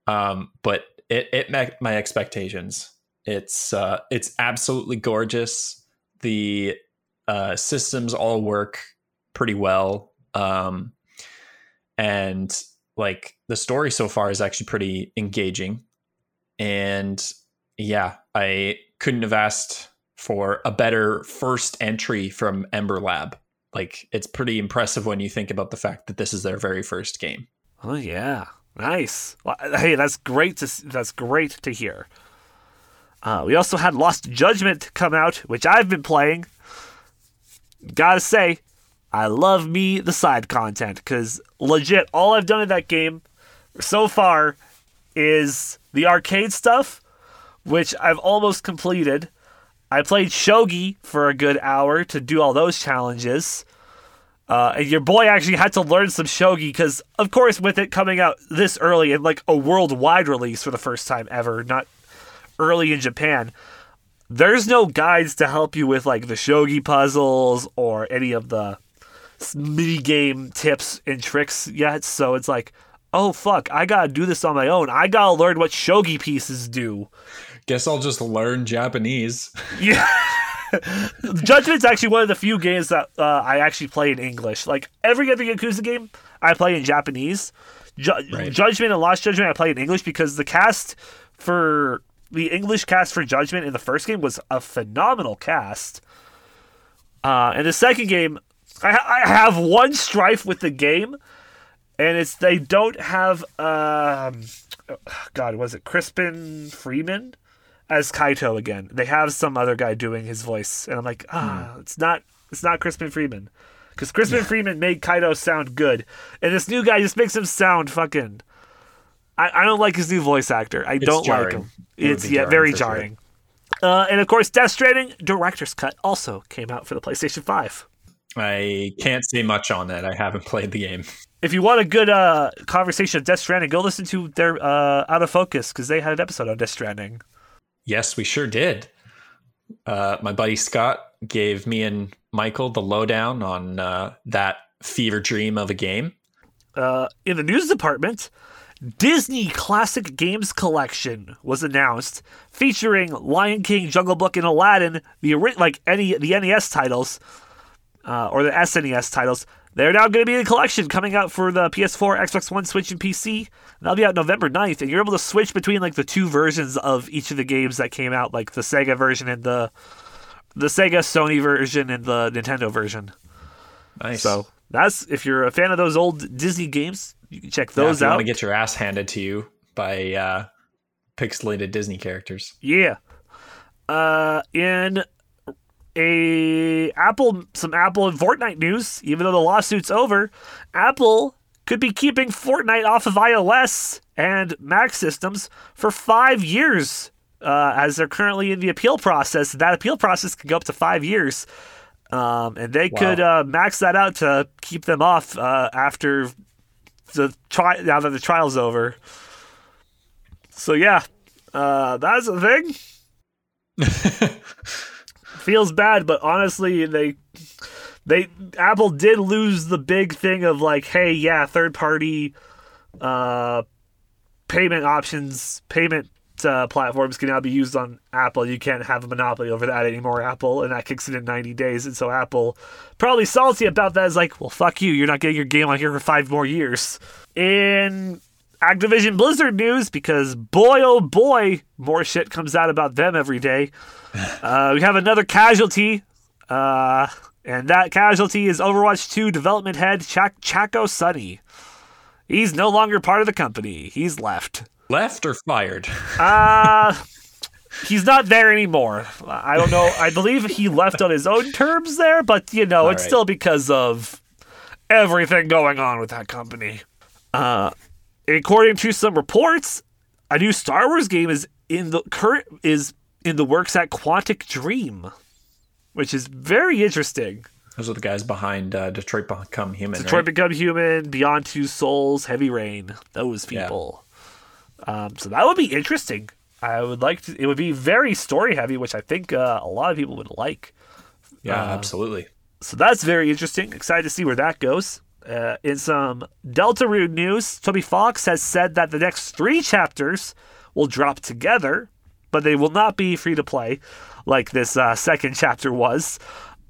S3: Um, but it it met my expectations. It's uh, it's absolutely gorgeous. The uh, systems all work pretty well, um, and like the story so far is actually pretty engaging. And yeah, I couldn't have asked for a better first entry from Ember Lab. Like it's pretty impressive when you think about the fact that this is their very first game.
S2: Oh yeah, nice. Hey, that's great to that's great to hear. Uh, we also had Lost Judgment come out, which I've been playing. Gotta say, I love me the side content because legit, all I've done in that game so far is the arcade stuff, which I've almost completed. I played Shogi for a good hour to do all those challenges. Uh, and your boy actually had to learn some shogi because, of course, with it coming out this early and like a worldwide release for the first time ever, not early in Japan, there's no guides to help you with like the shogi puzzles or any of the mini game tips and tricks yet. So it's like, oh fuck, I gotta do this on my own. I gotta learn what shogi pieces do.
S3: Guess I'll just learn Japanese. (laughs)
S2: Yeah. Judgment's actually one of the few games that uh, I actually play in English. Like every other Yakuza game, I play in Japanese. Ju-
S3: Right.
S2: Judgment and Lost Judgment, I play in English because the cast for the English cast for Judgment in the first game was a phenomenal cast. Uh, and the second game, I, ha- I have one strife with the game, and it's they don't have um, God, was it Crispin Freeman as Kaito again? They have some other guy doing his voice, and I'm like, ah, it's not it's not Crispin Freeman because Crispin Freeman made Kaito sound good, and this new guy just makes him sound fucking. I, I don't like his new voice actor. I don't like him.
S3: It
S2: It's yeah,
S3: jarring
S2: very
S3: for sure.
S2: jarring. Uh, and of course, Death Stranding director's cut also came out for the PlayStation Five.
S3: I can't say much on that. I haven't played the game.
S2: If you want a good uh, conversation of Death Stranding, go listen to their uh, Out of Focus because they had an episode on Death Stranding.
S3: Yes, we sure did. Uh, my buddy Scott gave me and Michael the lowdown on uh, that fever dream of a game.
S2: Uh, in the news department, Disney Classic Games Collection was announced, featuring Lion King, Jungle Book, and Aladdin, the like any the NES titles uh, or the SNES titles. They're now going to be in a collection coming out for the PS4, Xbox One, Switch, and PC. That'll be out November 9th, and you're able to switch between like the two versions of each of the games that came out, like the Sega version and the the Sega Sony version and the Nintendo version.
S3: Nice.
S2: So that's if you're a fan of those old Disney games, you can check
S3: Yeah,
S2: those
S3: if you
S2: out.
S3: want to get your ass handed to you by uh, pixelated Disney characters.
S2: Yeah. Uh, in a Apple, some Apple and Fortnite news. Even though the lawsuit's over, Apple could be keeping Fortnite off of iOS and Mac systems for five years, uh, as they're currently in the appeal process. That appeal process could go up to five years, um, and they
S3: Wow.
S2: could uh, max that out to keep them off uh, after the tri- now that the trial's over. So yeah, uh, that's a thing. (laughs) Feels bad, but honestly, they they Apple did lose the big thing of like, hey, yeah, third party uh, payment options, payment uh, platforms can now be used on Apple. You can't have a monopoly over that anymore, Apple, and that kicks in in 90 days. And so Apple probably salty about that is like, well, fuck you. You're not getting your game on here for five more years. In Activision Blizzard news, because boy, oh boy, more shit comes out about them every day. (sighs) Uh, we have another casualty, uh, and that casualty is Overwatch 2 development head Chak- Chacko Sonny. He's no longer part of the company. He's left.
S3: Left or fired? (laughs)
S2: Uh, he's not there anymore. I don't know. I believe he left on his own terms there, but you know,
S3: All
S2: it's
S3: right.
S2: still because of everything going on with that company. Uh, according to some reports, a new Star Wars game is in the current is in the works at Quantic Dream, which is very interesting.
S3: Those are the guys behind uh, Detroit Become Human.
S2: Detroit
S3: right?
S2: Become Human, Beyond Two Souls, Heavy Rain. Those
S3: Yeah.
S2: people. Um, so that would be interesting. I would like to. It would be very story heavy, which I think uh, a lot of people would like.
S3: yeah,
S2: uh,
S3: absolutely.
S2: So that's very interesting. Excited to see where that goes. Uh, in some Deltarune news, Toby Fox has said that the next three chapters will drop together, but they will not be free to play like this uh, second chapter was.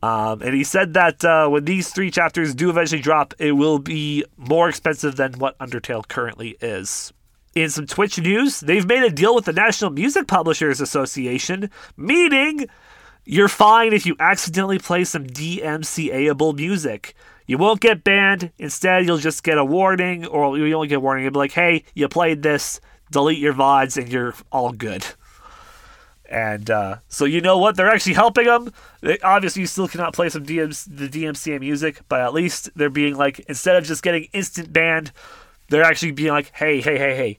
S2: Um, and he said that uh, when these three chapters do eventually drop, it will be more expensive than what Undertale currently is. In some Twitch news, they've made a deal with the National Music Publishers Association, meaning you're fine if you accidentally play some DMCA-able music. You won't get banned. Instead, you'll just get a warning, or you only get a warning. You'll be like, hey, you played this, delete your VODs, and you're all good. And uh, so you know what? They're actually helping them. They, obviously, you still cannot play some DMs, the DMCA music, but at least they're being like, instead of just getting instant banned, they're actually being like, hey, hey, hey, hey,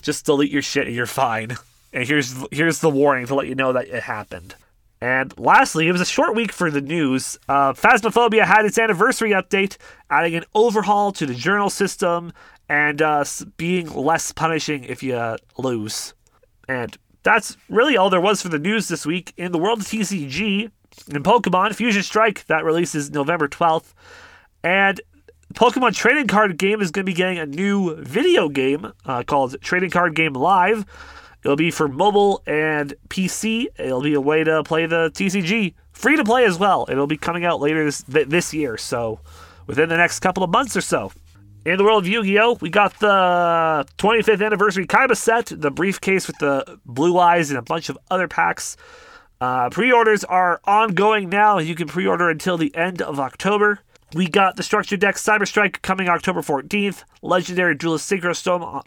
S2: just delete your shit and you're fine. And here's here's the warning to let you know that it happened. And lastly, it was a short week for the news. Uh, Phasmophobia had its anniversary update, adding an overhaul to the journal system and uh, being less punishing if you lose. And that's really all there was for the news this week. In the world of TCG, in Pokemon, Fusion Strike, that releases November 12th. And Pokemon Trading Card Game is going to be getting a new video game uh, called Trading Card Game Live. It'll be for mobile and PC. It'll be a way to play the TCG. Free to play as well. It'll be coming out later this, this year, so within the next couple of months or so. In the world of Yu Gi Oh!, we got the 25th anniversary Kaiba set, the briefcase with the blue eyes, and a bunch of other packs. Uh, pre orders are ongoing now. You can pre order until the end of October. We got the structure deck Cyber Strike coming October 14th, Legendary Duelist Synchro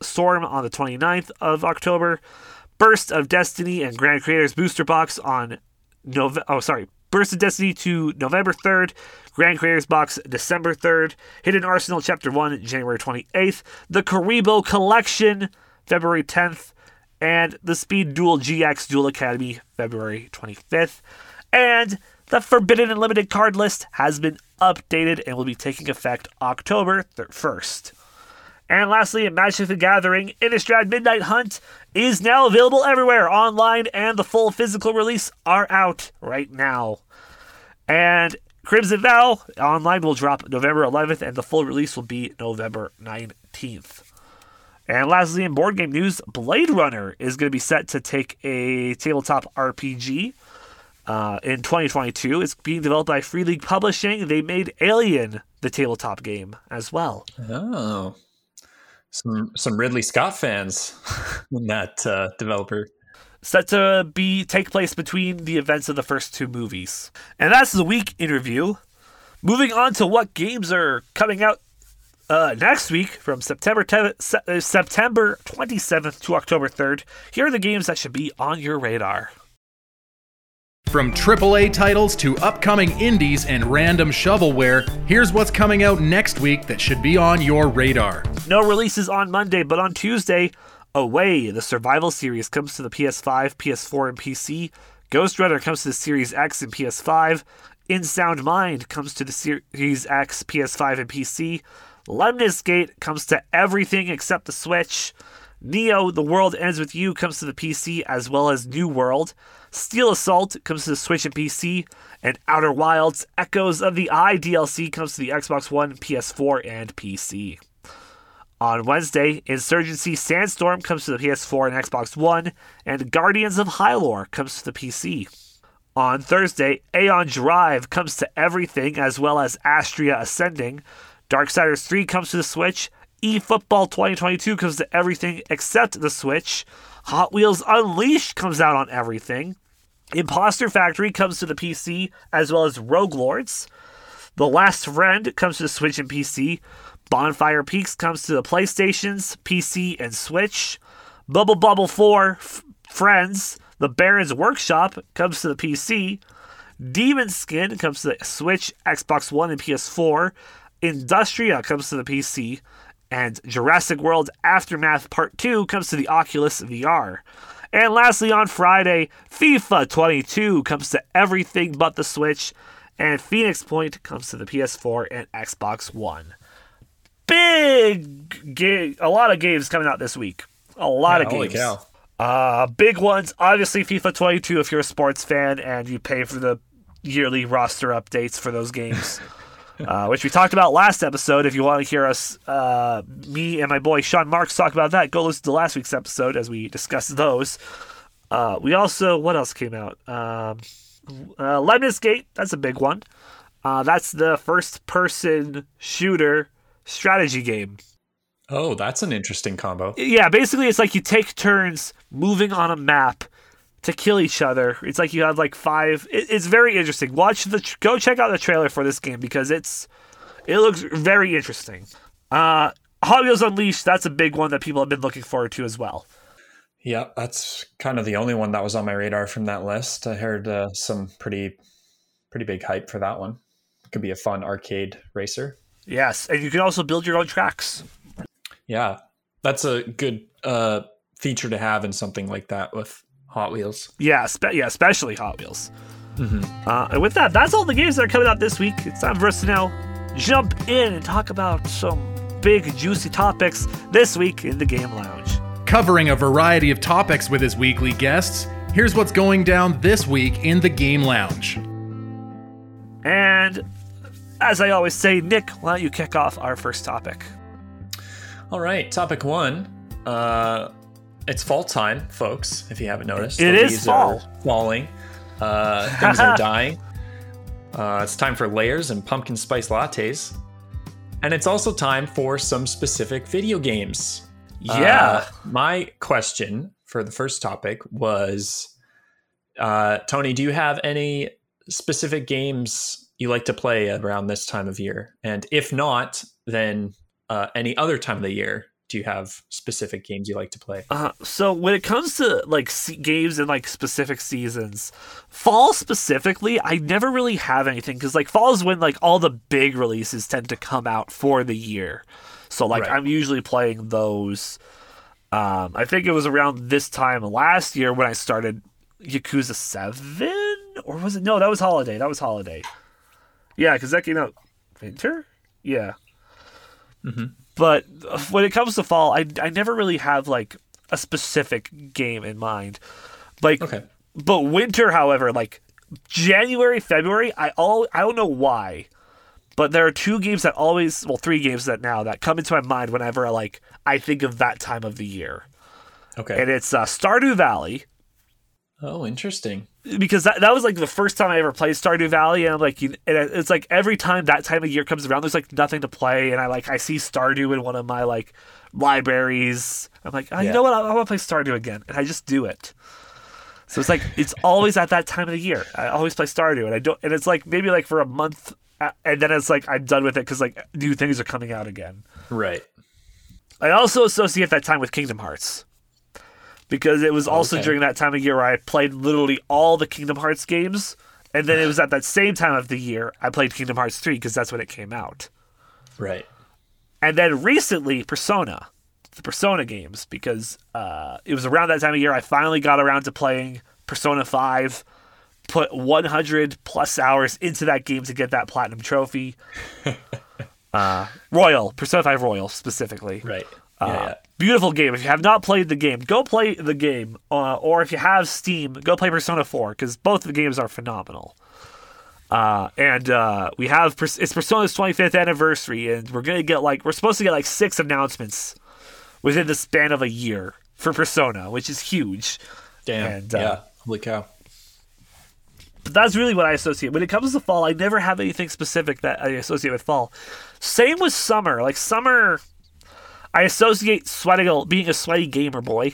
S2: Storm on the 29th of October, Burst of Destiny and Grand Creators Booster Box on November. Oh, sorry. Burst of Destiny to November 3rd, Grand Creators Box December 3rd, Hidden Arsenal Chapter 1 January 28th, the Kuriboh Collection February 10th, and the Speed Duel GX Duel Academy February 25th. And the Forbidden and Limited card list has been updated and will be taking effect October 1st. And lastly, Magic the Gathering Innistrad Midnight Hunt is now available everywhere online, and the full physical release are out right now. And Crimson Vow online will drop November 11th, and the full release will be November 19th. And lastly, in board game news, Blade Runner is going to be set to take a tabletop RPG uh, in 2022. It's being developed by Free League Publishing. They made Alien the tabletop game as well.
S3: Oh, some some Ridley Scott fans (laughs) in that uh, developer.
S2: Set to be take place between the events of the first two movies, and that's the week interview. Moving on to what games are coming out uh, next week from September te- se- September 27th to October 3rd. Here are the games that should be on your radar.
S1: From AAA titles to upcoming indies and random shovelware, here's what's coming out next week that should be on your radar.
S2: No releases on Monday, but on Tuesday, Away, the survival series, comes to the PS5, PS4, and PC. Ghost Runner comes to the Series X and PS5. In Sound Mind comes to the Series X, PS5, and PC. Lemnis Gate comes to everything except the Switch. Neo, The World Ends With You comes to the PC as well as New World. Steel Assault comes to the Switch and PC. And Outer Wilds Echoes of the Eye DLC comes to the Xbox One, PS4, and PC. On Wednesday, Insurgency Sandstorm comes to the PS4 and Xbox One, and Guardians of Hyrule comes to the PC. On Thursday, Aeon Drive comes to everything as well as Astria Ascending. Darksiders 3 comes to the Switch, eFootball 2022 comes to everything except the Switch. Hot Wheels Unleashed comes out on everything. Imposter Factory comes to the PC as well as Rogue Lords. The Last Friend comes to the Switch and PC. Bonfire Peaks comes to the PlayStations, PC, and Switch. Bubble Bobble 4 F- Friends, The Baron's Workshop comes to the PC. Demon Skin comes to the Switch, Xbox One, and PS4. Industria comes to the PC. And Jurassic World Aftermath Part 2 comes to the Oculus VR. And lastly, on Friday, FIFA 22 comes to everything but the Switch, and Phoenix Point comes to the PS4 and Xbox One. Big game, a lot of games coming out this week. A lot
S3: Yeah,
S2: of
S3: holy
S2: games.
S3: cow.
S2: Uh, big ones, obviously FIFA 22 if you're a sports fan and you pay for the yearly roster updates for those games. (laughs) uh, which we talked about last episode. If you want to hear us, uh, me and my boy Sean Marks talk about that, go listen to last week's episode as we discuss those. Uh, we also, what else came out? Um, uh, Lemnis Gate, that's a big one. Uh, that's the first person shooter strategy game.
S3: Oh, that's an interesting combo.
S2: Yeah, basically, it's like you take turns moving on a map to kill each other. It's like you have like five. It, it's very interesting. Watch the go check out the trailer for this game because it's it looks very interesting. Uh, Hot Wheels Unleashed. That's a big one that people have been looking forward to as well.
S3: Yeah, that's kind of the only one that was on my radar from that list. I heard uh, some pretty pretty big hype for that one. It Could be a fun arcade racer.
S2: Yes, and you can also build your own tracks.
S3: Yeah, that's a good uh, feature to have in something like that with Hot Wheels.
S2: Yeah, spe- yeah, especially Hot Wheels. Uh, and with that, that's all the games that are coming out this week. It's time for us to now jump in and talk about some big, juicy topics this week in the Game Lounge.
S1: Covering a variety of topics with his weekly guests, here's what's going down this week in the Game Lounge.
S2: And as I always say, Nick, why don't you kick off our first topic?
S3: All right, topic one. Uh, it's fall time, folks. If you haven't noticed,
S2: It
S3: The
S2: is fall.
S3: are falling. Uh, (laughs) things are dying. Uh, it's time for layers and pumpkin spice lattes, and it's also time for some specific video games.
S2: Yeah.
S3: Uh, my question for the first topic was, uh, Tony, do you have any specific games you like to play around this time of year? And if not, then uh, any other time of the year, do you have specific games you like to play?
S2: Uh, so when it comes to like se- games and like specific seasons, fall specifically, I never really have anything because like fall is when like all the big releases tend to come out for the year. So like
S3: Right.
S2: I'm usually playing those. Um, I think it was around this time last year when I started Yakuza Seven, or was it? No, that was Holiday. That was Holiday. Yeah, because that came out winter. Yeah. But when it comes to fall, I, I never really have like a specific game in mind. Like,
S3: Okay.
S2: but winter, however, like January, February, I all I don't know why, but there are two games that always, well, three games that now that come into my mind whenever I like I think of that time of the year,
S3: Okay.
S2: and it's uh, Stardew Valley
S3: oh, interesting.
S2: Because that, that was like the first time I ever played Stardew Valley, and I'm like, you, and it's like every time that time of year comes around, there's like nothing to play, and I like I see Stardew in one of my like libraries. I'm like, oh, you know what? I, I want to play Stardew again, and I just do it. So it's like it's always at that time of the year. I always play Stardew, and I don't, and it's like maybe like for a month, and then it's like I'm done with it because like new things are coming out again.
S3: Right.
S2: I also associate that time with Kingdom Hearts because it was also
S3: Okay.
S2: during that time of year where I played literally all the Kingdom Hearts games, and then it was at that same time of the year I played Kingdom Hearts 3 because that's when it came out.
S3: Right.
S2: And then recently, Persona, the Persona games, because uh, it was around that time of year I finally got around to playing Persona 5, put 100 plus hours into that game to get that platinum trophy. (laughs) uh, Royal, Persona 5 Royal specifically.
S3: Right.
S2: Uh,
S3: yeah, yeah.
S2: Beautiful game. If you have not played the game, go play the game. Uh, or if you have Steam, go play Persona 4 because both of the games are phenomenal. Uh, and uh, we have it's Persona's 25th anniversary, and we're gonna get like we're supposed to get like six announcements within the span of a year for Persona, which is huge.
S3: Damn.
S2: and, uh,
S3: yeah. Holy cow.
S2: But that's really what I associate. When it comes to fall, I never have anything specific that I associate with fall. Same with summer. Like summer, I associate sweating, being a sweaty gamer boy,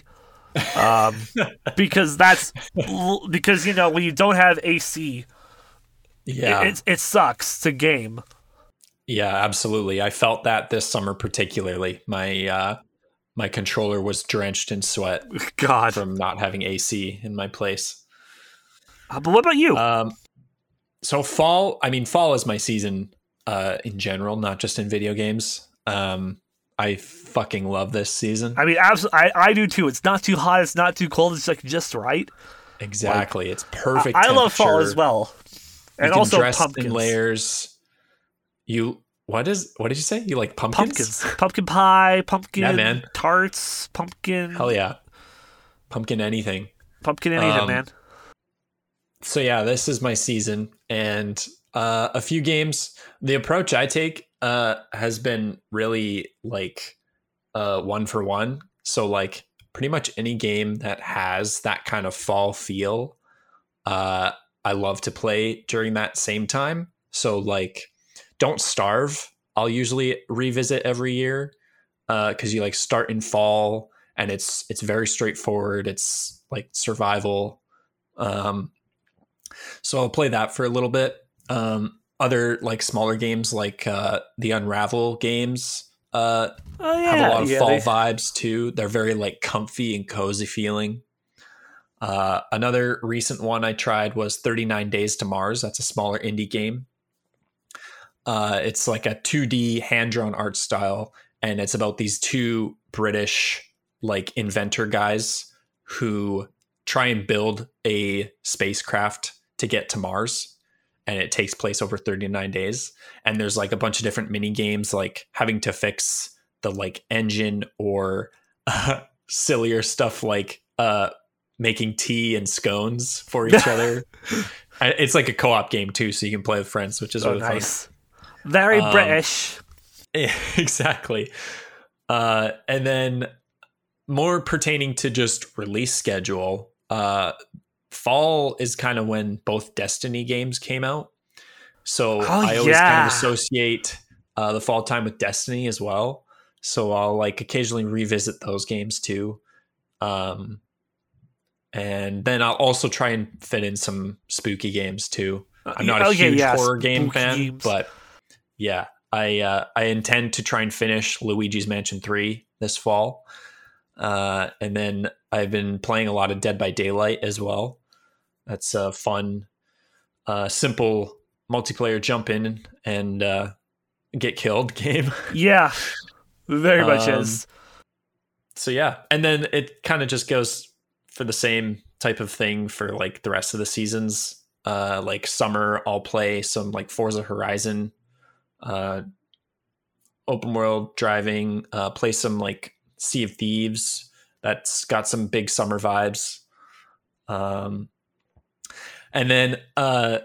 S2: um, (laughs) because that's because you know when you don't have AC,
S3: Yeah.
S2: it, it it sucks to game.
S3: Yeah, absolutely. I felt that this summer particularly. My uh my controller was drenched in sweat (laughs)
S2: God.
S3: from not having AC in my place.
S2: Uh, but what about you?
S3: Um so fall, I mean fall is my season uh in general, not just in video games. Um I fucking love this season.
S2: I mean, absolutely, I, I do too. It's not too hot. It's not too cold. It's like just right.
S3: Exactly. it's perfect.
S2: I, I love fall as well,
S3: You
S2: and
S3: can
S2: also
S3: pumpkin layers. You what is what did you say? You like pumpkins?
S2: Pumpkins, pumpkin pie, pumpkin
S3: Yeah, man.
S2: tarts, pumpkin,
S3: Hell yeah. Pumpkin anything.
S2: pumpkin anything,
S3: Um,
S2: man.
S3: So yeah, this is my season and Uh, a few games. The approach I take uh, has been really like uh, one for one. So like pretty much any game that has that kind of fall feel, uh, I love to play during that same time. So like, don't starve. I'll usually revisit every year because uh, you like start in fall and it's it's very straightforward. It's like survival. Um, so I'll play that for a little bit. Um, other like smaller games like uh, the Unravel games uh,
S2: Oh yeah,
S3: have a lot of
S2: yeah,
S3: fall
S2: they-
S3: vibes too. They're very like comfy and cozy feeling. Uh, another recent one I tried was 39 Days to Mars. That's a smaller indie game. Uh, it's like a 2D hand drawn art style, and it's about these two British like inventor guys who try and build a spacecraft to get to Mars. And it takes place over 39 days. And there's like a bunch of different mini games, like having to fix the like engine or (laughs) uh, sillier stuff like uh, making tea and scones for each other. (laughs) It's like a co-op game too, so you can play with friends, which is
S2: Oh,
S3: really fun.
S2: nice. Very
S3: Um,
S2: British. (laughs)
S3: Yeah, exactly. Uh, and then more pertaining to just release schedule, uh, fall is kind of when both Destiny games came out. So
S2: Oh,
S3: I always kind of associate uh, the fall time with Destiny as well. So I'll like occasionally revisit those games too. Um, and then I'll also try and fit in some spooky games too. I'm not a
S2: Okay,
S3: huge
S2: yeah,
S3: horror game fan,
S2: games.
S3: but yeah, I uh, I intend to try and finish Luigi's Mansion Three this fall, uh, and then I've been playing a lot of Dead by Daylight as well. That's a fun, uh, simple multiplayer jump in and uh, get killed (laughs) game.
S2: Yeah, very much
S3: Um,
S2: is.
S3: so yeah, and then it kind of just goes for the same type of thing for like the rest of the seasons. Uh, like summer, I'll play some like Forza Horizon, uh, open world driving. Uh, play some like Sea of Thieves. That's got some big summer vibes. Um, and then uh,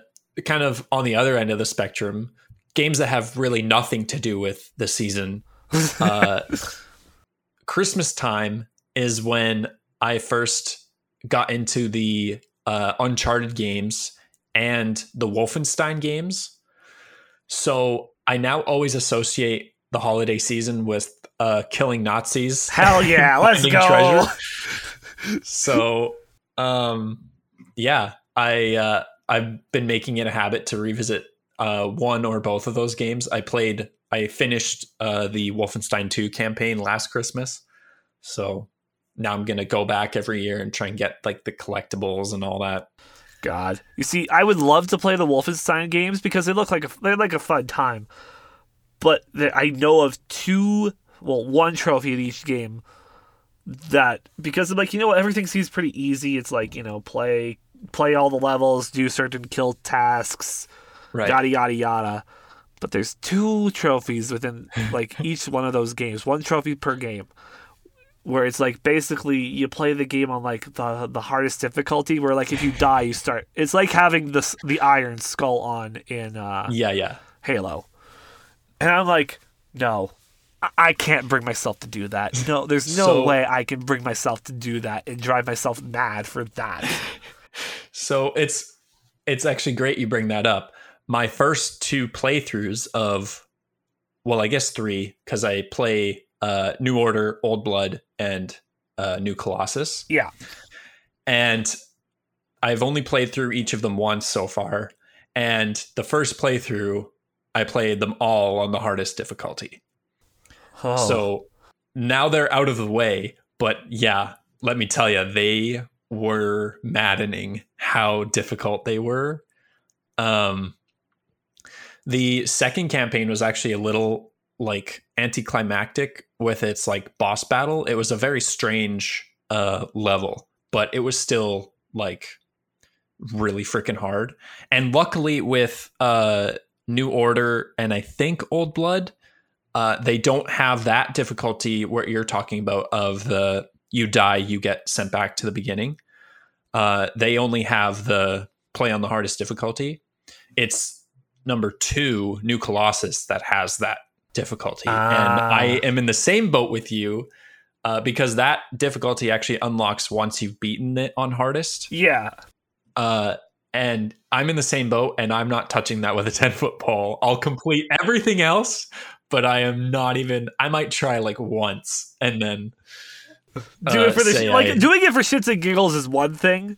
S3: kind of on the other end of the spectrum, games that have really nothing to do with the season (laughs) uh, Christmas time is when I first got into the uh, Uncharted games and the Wolfenstein games. So I now always associate the holiday season with uh, killing Nazis.
S2: Hell yeah, (laughs) let's go.
S3: treasure. so um yeah i uh i've been making it a habit to revisit uh one or both of those games. I played i finished uh the wolfenstein 2 campaign last christmas. So now i'm gonna go back every year and try and get like the collectibles and all that.
S2: God, you see, I would love to play the Wolfenstein games because they look like a they're like a fun time. But I know of two, well, one trophy in each game that because I'm like, you know what, everything seems pretty easy. It's like you know, play play all the levels, do certain kill tasks,
S3: right
S2: yada yada yada. But there's two trophies within (laughs) like each one of those games, one trophy per game, where it's like basically you play the game on like the the hardest difficulty, where like if you die you start. (laughs) It's like having the the Iron Skull on in uh,
S3: yeah yeah
S2: Halo, and I'm like, no. I- I can't bring myself to do that. No, there's no (laughs)
S3: So-
S2: way I can bring myself to do that and drive myself mad for that.
S3: So it's it's actually great you bring that up. My first two playthroughs of well, I guess three because I play uh, New Order, Old Blood, and uh, New Colossus,
S2: Yeah.
S3: and I've only played through each of them once so far. And the first playthrough, I played them all on the hardest difficulty.
S2: Oh.
S3: So now they're out of the way. But yeah, let me tell you, they were maddening how difficult they were. Um, the second campaign was actually a little like anticlimactic with its like boss battle. It was a very strange uh level, but it was still like really freaking hard. And luckily with uh New Order and I think Old Blood, uh, they don't have that difficulty what you're talking about of the you die, you get sent back to the beginning. Uh, they only have the play on the hardest difficulty. It's number two, New Colossus, that has that difficulty, and
S2: Ah.
S3: I am in the same boat with you. Uh, because that difficulty actually unlocks once you've beaten it on hardest.
S2: Yeah.
S3: Uh, and I'm in the same boat, and I'm not touching that with a (laughs) 10 foot pole. I'll complete everything else, but I am not even. I might try like once and then (laughs)
S2: Do
S3: uh,
S2: it for the sh- like doing it for shits and giggles is one thing,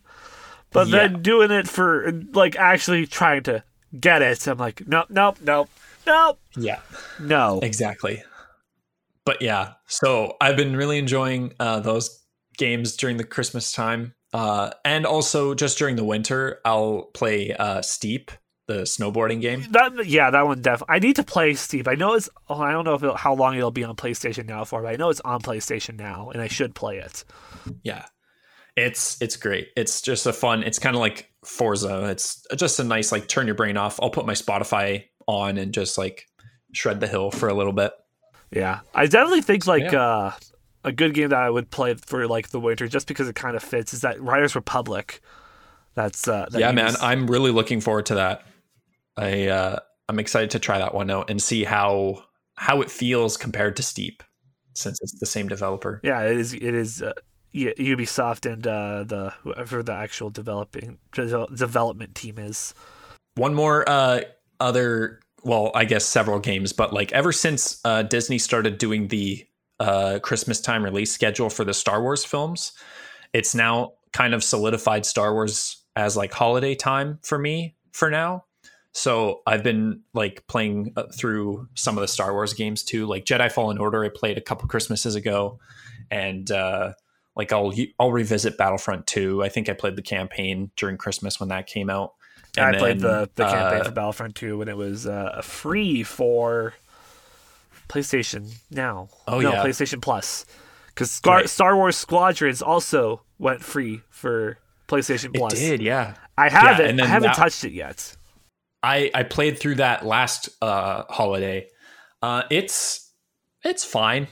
S2: but
S3: Yeah.
S2: then doing it for like actually trying to get it, I'm like, nope, nope, nope, nope,
S3: yeah,
S2: no.
S3: exactly. But yeah, so I've been really enjoying uh, those games during the Christmas time, uh, and also just during the winter. I'll play uh, Steep, the snowboarding game.
S2: That yeah, that one definitely. I need to play Steep. I know it's. Oh, I don't know if how long it'll be on PlayStation now for, but I know it's on PlayStation now, and I should play it.
S3: Yeah. It's it's great. It's just a fun. It's kind of like Forza. It's just a nice like turn your brain off. I'll put my Spotify on and just like shred the hill for a little bit.
S2: Yeah, I definitely think like
S3: Yeah.
S2: uh, a good game that I would play for like the winter, just because it kind of fits, is that Riders Republic. That's uh, that
S3: yeah, man. I'm really looking forward to that. I uh I'm excited to try that one out and see how how it feels compared to Steep since it's the same developer.
S2: Yeah, it is. It is uh, Ubisoft and uh, the whoever the actual developing development team is.
S3: one more uh other well i guess several games but like ever since uh disney started doing the uh christmas time release schedule for the star wars films it's now kind of solidified star wars as like holiday time for me for now so i've been like playing uh, through some of the star wars games too like jedi fallen order i played a couple christmases ago and uh like i'll i'll revisit battlefront 2 i think i played the campaign during christmas when that came out
S2: I
S3: And
S2: played the the campaign
S3: uh,
S2: for Battlefront 2 when it was uh, free for PlayStation Now.
S3: Oh,
S2: no,
S3: yeah.
S2: PlayStation Plus. Because Star,
S3: Right.
S2: Star Wars Squadrons also went free for PlayStation
S3: It
S2: Plus.
S3: did, yeah.
S2: I have
S3: Yeah,
S2: it.
S3: and
S2: I
S3: then
S2: haven't
S3: that-
S2: touched it yet.
S3: I I played through that last uh holiday. Uh it's it's fine.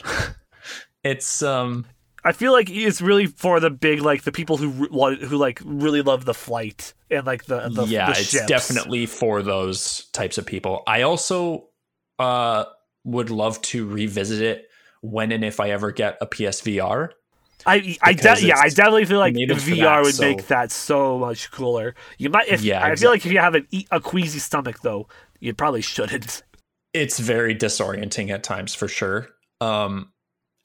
S3: (laughs) it's um
S2: I feel like it's really for the big like the people who who like really love the flight and like the the
S3: yeah,
S2: the
S3: it's definitely for those types of people. I also uh would love to revisit it when and if I ever get a PSVR.
S2: I I de- yeah I definitely feel like VR
S3: that,
S2: would
S3: so-
S2: make that so much cooler. You might if
S3: Yeah,
S2: I feel like if you have an, a queasy stomach though, you probably shouldn't.
S3: it's very disorienting at times for sure. Um,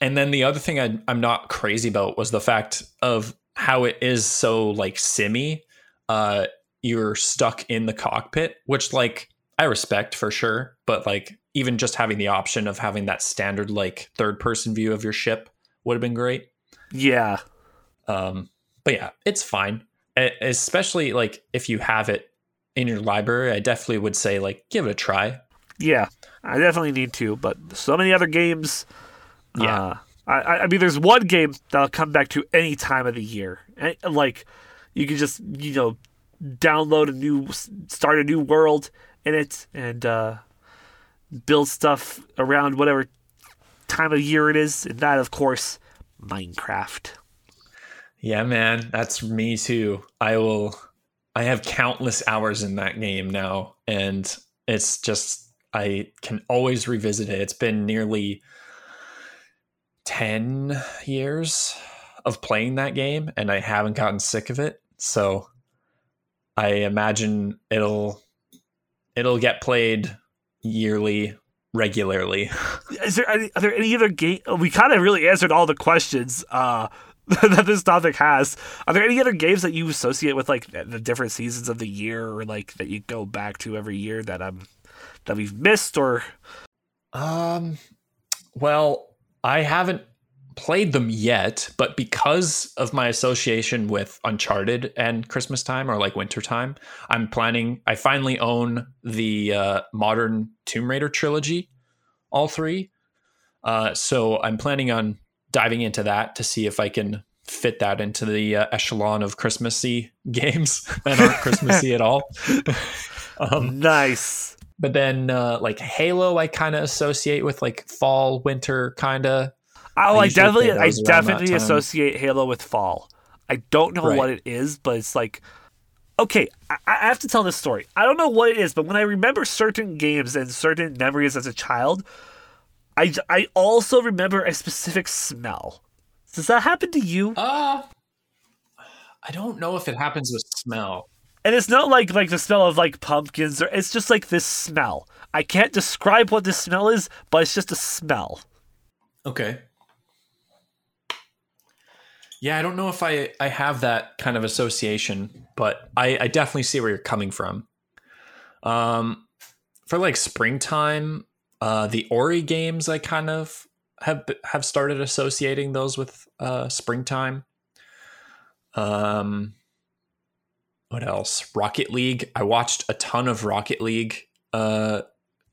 S3: and then the other thing I, I'm not crazy about was the fact of how it is so like simmy. Uh, you're stuck in the cockpit, which like I respect for sure, but like even just having the option of having that standard like third person view of your ship would have been great.
S2: Yeah,
S3: Um, but yeah, it's fine. Especially like if you have it in your library, I definitely would say like give it a try.
S2: yeah, I definitely need to. But so many other games.
S3: Yeah.
S2: uh, I I I mean, there's one game that I'll come back to any time of the year. And, like you can just you know download a new start a new world in it and uh, build stuff around whatever time of year it is, and that of course Minecraft.
S3: Yeah, man, that's me too. I will I have countless hours in that game now and it's just I can always revisit it. It's been nearly 10 years of playing that game and I haven't gotten sick of it. So I imagine it'll it'll get played yearly regularly. (laughs)
S2: Is there any, are there any other game? We kind of really answered all the questions uh, (laughs) that this topic has. Are there any other games that you associate with like the different seasons of the year, or like that you go back to every year that I'm that we've missed, or
S3: Um, well, I haven't played them yet, but because of my association with Uncharted and Christmas time or like winter time, I'm planning. I finally own the uh, modern Tomb Raider trilogy, all three. Uh, so I'm planning on diving into that to see if I can fit that into the uh, echelon of Christmassy (laughs) games that aren't Christmassy at all. (laughs) um,
S2: nice.
S3: but then uh, like Halo, I kind of associate with like fall, winter, kind of.
S2: Oh,
S3: I
S2: I, definitely, I
S3: those around that
S2: definitely associate Halo with fall. I don't know
S3: Right.
S2: what it is, but it's like okay, I, I have to tell this story. I don't know what it is, but when I remember certain games and certain memories as a child, I, I also remember a specific smell. Does that happen to you?
S3: Uh I don't know if it happens with smell.
S2: And it's not like like the smell of like pumpkins or it's just like this smell. I can't describe what this smell is, but it's just a smell.
S3: Okay. Yeah, I don't know if I I have that kind of association, but I I definitely see where you're coming from. Um, for like springtime, uh, the Ori games, I kind of have have started associating those with uh springtime. Um, what else? Rocket League. I watched a ton of Rocket League uh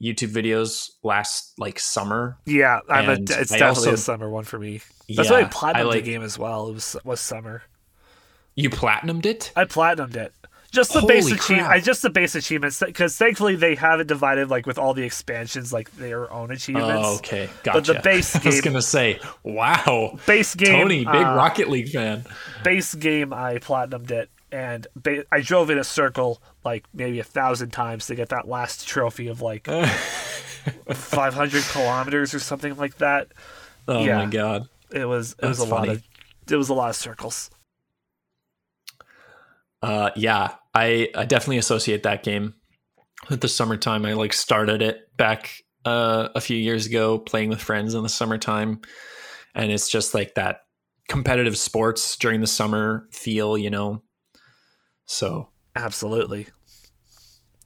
S3: YouTube videos last like summer.
S2: Yeah, I'm a, it's
S3: I
S2: definitely
S3: also-
S2: a summer one for me. That's why I
S3: Yeah,
S2: platinumed
S3: I like
S2: the game as well. It was was summer.
S3: you platinumed it.
S2: I platinumed it. Just the
S3: Holy
S2: base achievement. just the base achievements because thankfully they have it divided like with all the expansions like their own achievements.
S3: Oh, okay, gotcha.
S2: But the base (laughs)
S3: I was gonna say, wow,
S2: Base game.
S3: Tony, big
S2: uh,
S3: Rocket League fan.
S2: base game I platinumed it and ba- I drove in a circle like maybe a thousand times to get that last trophy of like (laughs) 500 kilometers or something like that.
S3: Oh
S2: yeah.
S3: my god.
S2: It was it was a
S3: That's
S2: lot of it was a lot of circles.
S3: Uh, yeah, I I definitely associate that game with the summertime. I like started it back uh, a few years ago, playing with friends in the summertime, and it's just like that competitive sports during the summer feel, you know. So,
S2: Absolutely.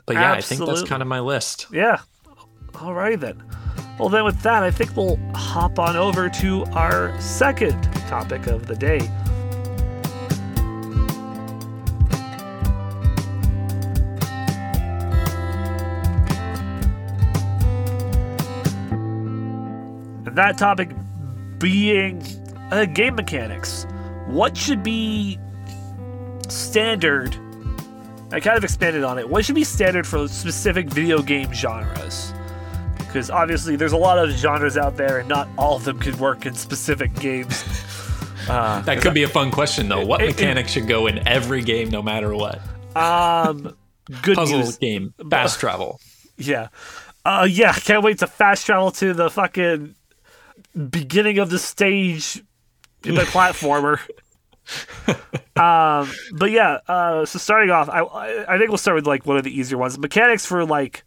S3: but yeah, I think that's kind of my list.
S2: Yeah. All right then. Well then with that, I think we'll hop on over to our second topic of the day. That topic being uh, game mechanics. What should be standard I kind of expanded on it. What should be standard for specific video game genres? Because obviously, there's a lot of genres out there, and not all of them could work in specific games. (laughs) Uh,
S3: That could be a fun question though. What
S2: It- it-
S3: mechanic should go in every game, no matter what?
S2: um, good
S3: Puzzle
S2: news.
S3: game, (laughs) fast travel.
S2: Yeah. Uh, yeah, can't wait to fast travel to the fucking beginning of the stage in the (laughs) platformer. Um, but yeah, uh, so starting off, I I think we'll start with like one of the easier ones. Mechanics for like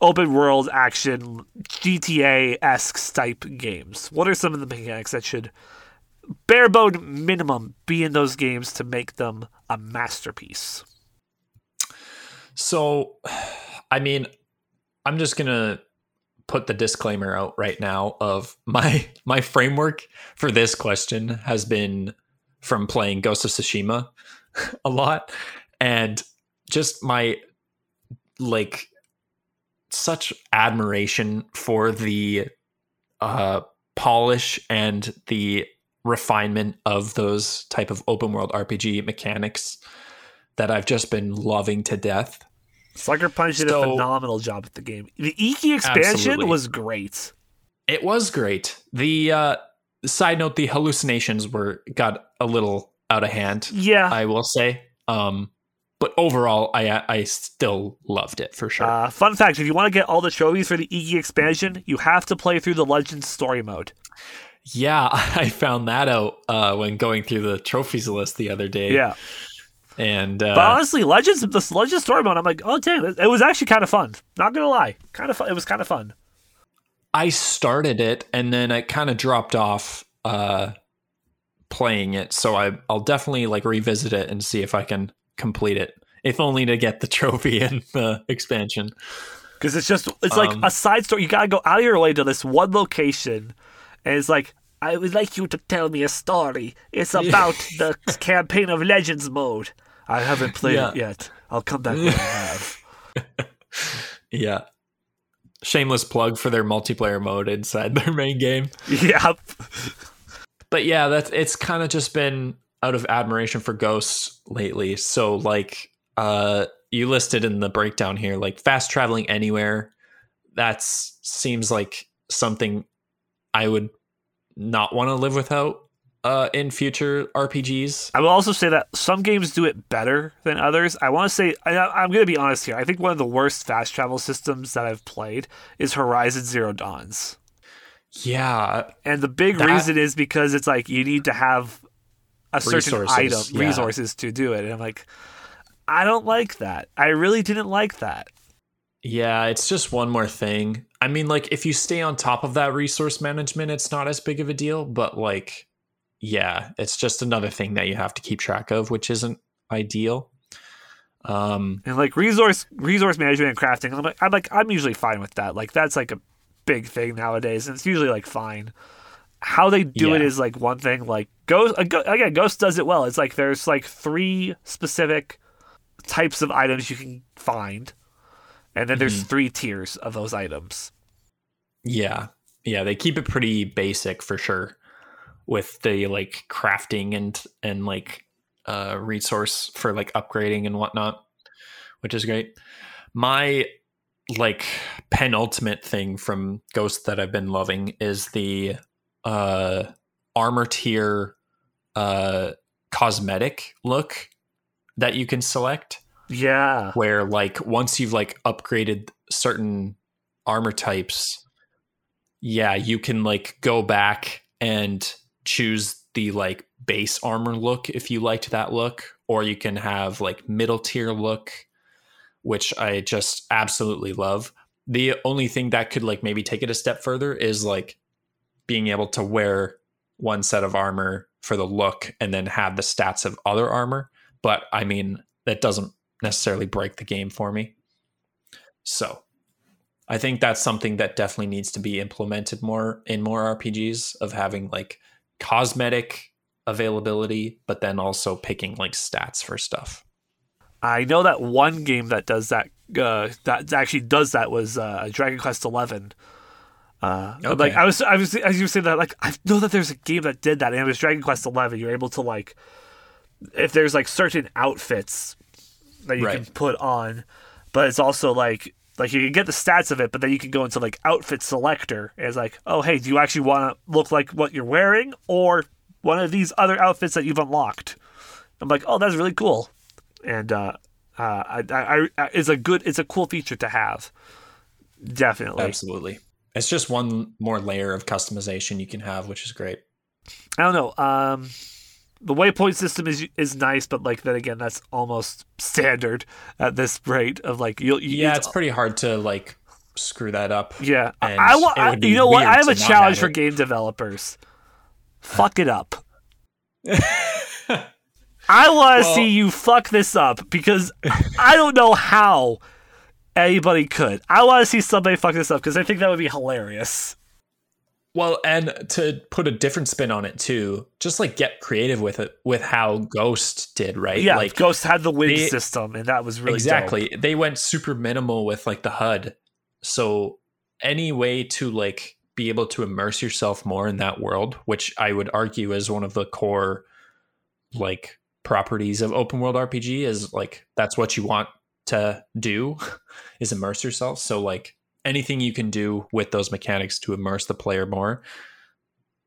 S2: open world action GTA esque type games. What are some of the mechanics that should bare bone minimum be in those games to make them a masterpiece?
S3: So, (sighs) I mean, I'm just gonna put the disclaimer out right now of my (laughs) my framework for this question has been from playing Ghost of Tsushima (laughs) a lot, and just my like such admiration for the uh, polish and the refinement of those type of open world RPG mechanics that I've just been loving to death.
S2: Sucker Punch did a phenomenal job at the game. The Iki expansion
S3: Absolutely.
S2: was great.
S3: It was great. The uh, side note: the hallucinations were got a little out of hand.
S2: Yeah.
S3: I will say, um, but overall, I I still loved it for sure.
S2: Uh, fun fact: If you want to get all the trophies for the Iki expansion, you have to play through the Legends story mode.
S3: yeah, (laughs) I found that out uh, when going through the trophies list the other day.
S2: Yeah,
S3: and uh,
S2: but honestly, Legends, the Legends story mode, I'm like, oh damn, it it was actually kind of fun. Not gonna lie, kind of fun. It was kind of fun.
S3: I started it and then I kind of dropped off uh, playing it. So I, I'll definitely like revisit it and see if I can complete it, if only to get the (laughs) trophy and the expansion.
S2: because it's just it's like
S3: Um,
S2: a side story. You gotta go out of your way to this one location, and it's like I would like you to tell me a story. It's (laughs) about the campaign of Legends mode. I haven't played
S3: Yeah.
S2: it yet. I'll come back when I (laughs) have.
S3: Yeah. Shameless plug for their multiplayer mode inside (laughs) their main game.
S2: yep.
S3: But yeah, that's it's kind of just been out of admiration for ghosts lately. So like uh you listed in the breakdown here like fast traveling anywhere that's seems like something I would not want to live without uh, in future RPGs.
S2: I will also say that some games do it better than others. I want to say I, I'm going to be honest here. I think one of the worst fast travel systems that I've played is Horizon Zero Dawns.
S3: Yeah,
S2: And the big
S3: That-
S2: reason is because it's like you need to have a certain
S3: Resources,
S2: item,
S3: yeah.
S2: resources to do it. And I'm like, I don't like that. I really didn't like that.
S3: yeah, it's just one more thing. I mean, like if you stay on top of that resource management, it's not as big of a deal. But like, yeah, it's just another thing that you have to keep track of, which isn't ideal. Um,
S2: And like resource resource management and crafting, I'm like I'm like I'm usually fine with that. Like that's like a big thing nowadays, and it's usually like fine. How they do it
S3: Yeah.
S2: is like one thing. Like Ghost Go- again, Ghost does it well. It's like there's like three specific types of items you can find, and then there's three tiers of those items.
S3: Yeah. Yeah, they keep it pretty basic for sure with the like crafting and and like uh resource for like upgrading and whatnot, which is great. My like penultimate thing from Ghost that I've been loving is the uh armor tier uh cosmetic look that you can select
S2: Yeah,
S3: where like once you've like upgraded certain armor types yeah you can like go back and choose the like base armor look if you liked that look or you can have like middle tier look which i just absolutely love the only thing that could like maybe take it a step further is like being able to wear one set of armor for the look and then have the stats of other armor but i mean that doesn't necessarily break the game for me. So I think that's something that definitely needs to be implemented more in more RPGs of having like cosmetic availability, but then also picking like stats for stuff.
S2: I know that one game that does that. Uh, that actually does that was uh, Dragon Quest Eleven. Uh, Like I was, I was as you were saying that, like I know that there's a game that did that, and it was Dragon Quest Eleven. You're able to like, if there's like certain outfits that you can put on, but it's also like like you can get the stats of it, but then you can go into like outfit selector. And it's like, oh hey, do you actually want to look like what you're wearing, or one of these other outfits that you've unlocked? I'm like, oh, that's really cool, and uh, uh, I, I, I, it's a good, it's a cool feature to have. Definitely.
S3: Absolutely. It's just one more layer of customization you can have, which is great.
S2: I don't know. Um, the waypoint system is is nice, but like then again, that's almost standard at this rate of like you'll you,
S3: Yeah, it's pretty hard to like screw that up.
S2: yeah. I,
S3: and
S2: I, I you know what? I have a challenge
S3: have
S2: for game developers. Fuck it up. (laughs) I want to
S3: Well-
S2: see you fuck this up because I don't know how anybody could. I want to see somebody fuck this up because I think that would be hilarious.
S3: Well, and to put a different spin on it too, just like get creative with it with how Ghost did, right?
S2: Yeah,
S3: like
S2: Ghost had the wing
S3: they-
S2: system, and that was really dope.
S3: exactly. They went super minimal with like the HUD. So any way to like be able to immerse yourself more in that world, which I would argue is one of the core like properties of open world RPG is like that's what you want to do (laughs) is immerse yourself. So like anything you can do with those mechanics to immerse the player more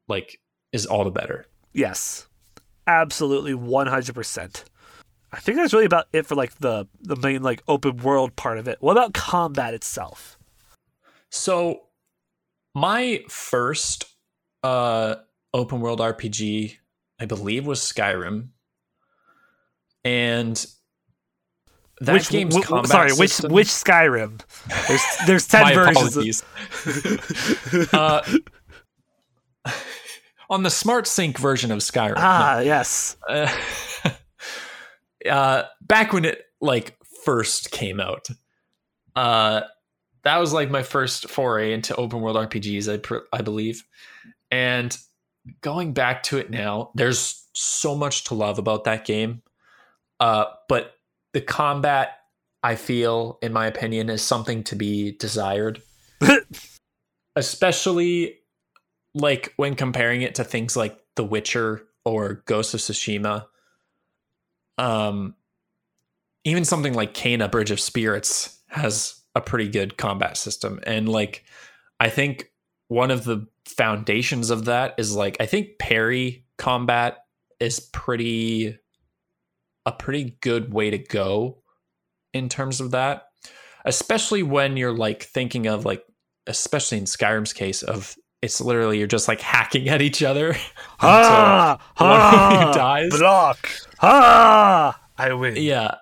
S3: like is all the better.
S2: Yes, absolutely, one hundred percent. I think that's really about it for like the the main like open world part of it. What about combat itself?
S3: So my first uh open world RPG, I believe was Skyrim. And that
S2: which
S3: game's
S2: w- w-
S3: combat
S2: sorry, which
S3: system-
S2: which Skyrim? There's there's ten (laughs)
S3: my
S2: versions. Of,
S3: apologies. (laughs) uh, (laughs) on the smart sync version of Skyrim.
S2: ah, yes.
S3: uh, uh, back when it like first came out, uh, that was like my first foray into open world RPGs. I pr- I believe, and going back to it now, there's so much to love about that game. Uh, but the combat, I feel, in my opinion, is something to be desired, (laughs) especially like when comparing it to things like The Witcher or Ghost of Tsushima. Um, even something like Kena Bridge of Spirits has a pretty good combat system, and like I think one of the foundations of that is like I think parry combat is pretty a pretty good way to go in terms of that especially when you're like thinking of like especially in Skyrim's case of it's literally you're just like hacking at each other (laughs)
S2: Ah,
S3: until one of you dies.
S2: block. Ah, I win.
S3: Yeah.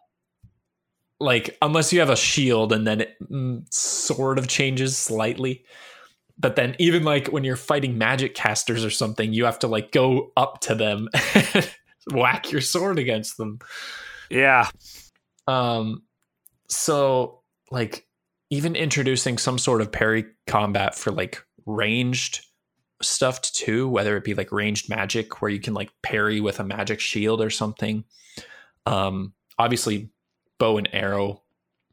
S3: Like unless you have a shield and then it mm, sort of changes slightly. But then even like when you're fighting magic casters or something, you have to like go up to them (laughs) whack your sword against them.
S2: Yeah.
S3: Um so like even introducing some sort of parry combat for like ranged stuff too, whether it be like ranged magic where you can like parry with a magic shield or something. Um obviously bow and arrow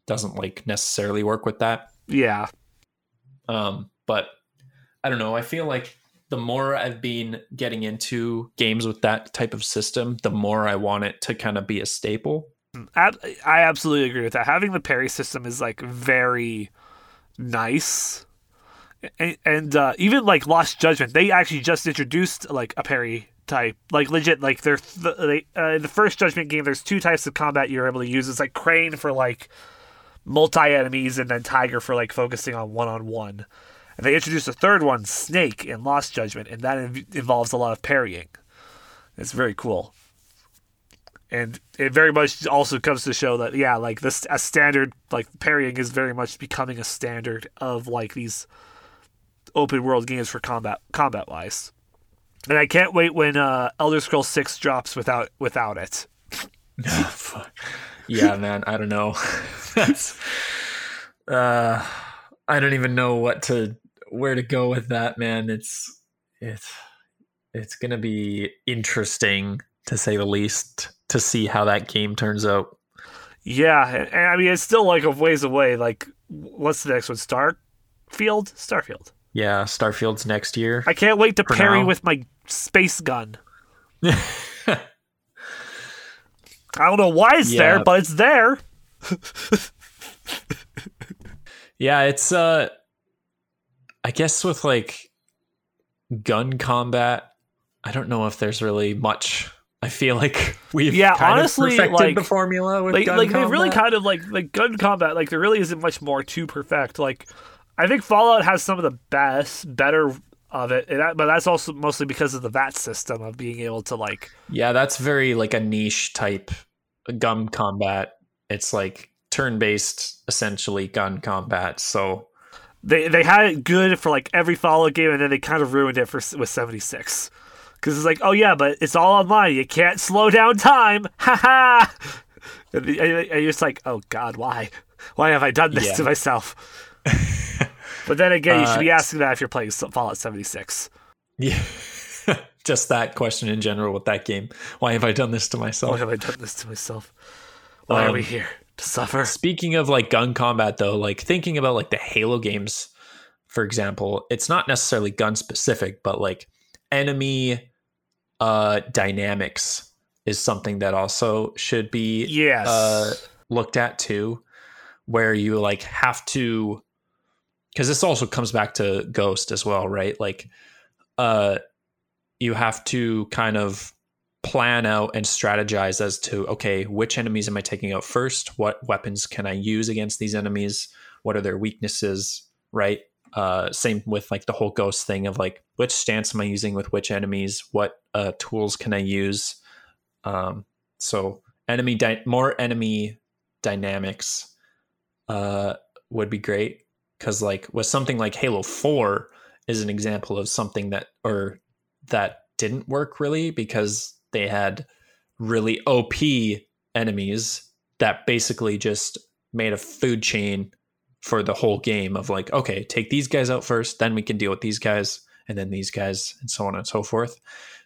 S3: doesn't like necessarily work with that.
S2: Yeah.
S3: Um but I don't know, I feel like the more I've been getting into games with that type of system, the more I want it to kind of be a staple.
S2: I absolutely agree with that. Having the parry system is like very nice. And, and uh, even like Lost Judgment, they actually just introduced like a parry type, like legit. Like they're th- they, uh, in the first Judgment game, there's two types of combat you're able to use. It's like Crane for like multi enemies, and then Tiger for like focusing on one on one. And they introduced a third one, Snake, in Lost Judgment, and that inv- involves a lot of parrying. It's very cool and it very much also comes to show that yeah like this a standard like parrying is very much becoming a standard of like these open world games for combat combat wise and i can't wait when uh elder scrolls 6 drops without without it (laughs)
S3: yeah, man, I don't know. (laughs) That's uh I don't even know what to where to go with that, man. It's it's it's to be interesting to say the least to see how that game turns out.
S2: yeah and, and i mean it's still like a ways away like what's the next one starfield starfield
S3: Yeah, Starfield's next year.
S2: i can't wait to parry
S3: now.
S2: with my space gun (laughs) i don't know why it's
S3: Yeah.
S2: there but it's there (laughs)
S3: Yeah, it's uh I guess with like gun combat, I don't know if there's really much I feel like (laughs) we've
S2: Yeah,
S3: kind
S2: honestly,
S3: of perfected
S2: like-
S3: the formula with
S2: like, like they've really kind of like like gun combat like there really isn't much more to perfect like i think fallout has some of the best better of it that, but that's also mostly because of the VATS system of being able to like
S3: Yeah, that's very like a niche type gun combat. It's like turn-based essentially gun combat. So
S2: they they had it good for like every fallout game and then they kind of ruined it for with 76 because it's like oh yeah but it's all online you can't slow down time (laughs) ha ha and, the- and you're just like oh god why why have i done this
S3: Yeah.
S2: to myself (laughs) but then again you should
S3: Uh,
S2: be asking that if you're playing fallout 76
S3: yeah. (laughs) Just that question in general with that game. Why have I done this to myself?
S2: Why have I done this to myself? Why are we
S3: Um,
S2: here? To suffer?
S3: Speaking of like gun combat though, like thinking about like the Halo games, for example, it's not necessarily gun specific, but like enemy uh dynamics is something that also should be
S2: Yes.
S3: uh, looked at too, where you like have to, because this also comes back to Ghost as well, right? Like, uh, you have to kind of plan out and strategize as to okay, which enemies am I taking out first? What weapons can I use against these enemies? What are their weaknesses? Right. Uh, same with like the whole ghost thing of like which stance am I using with which enemies? What uh, tools can I use? Um, so enemy dy- more enemy dynamics uh would be great because like with something like halo 4 is an example of something that or that didn't work really because they had really op enemies that basically just made a food chain for the whole game of like okay take these guys out first then we can deal with these guys and then these guys and so on and so forth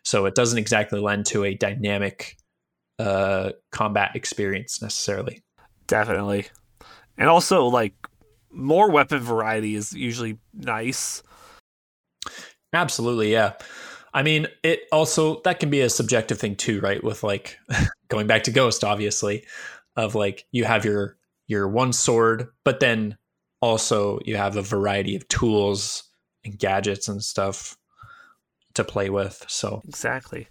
S3: so it doesn't exactly lend to a dynamic uh combat experience necessarily
S2: Definitely. And also, like, more weapon variety is usually nice.
S3: absolutely yeah i mean it also that can be a subjective thing too right with like (laughs) going back to ghost obviously of like you have your your one sword but then also you have a variety of tools and gadgets and stuff to play with. So
S2: Exactly.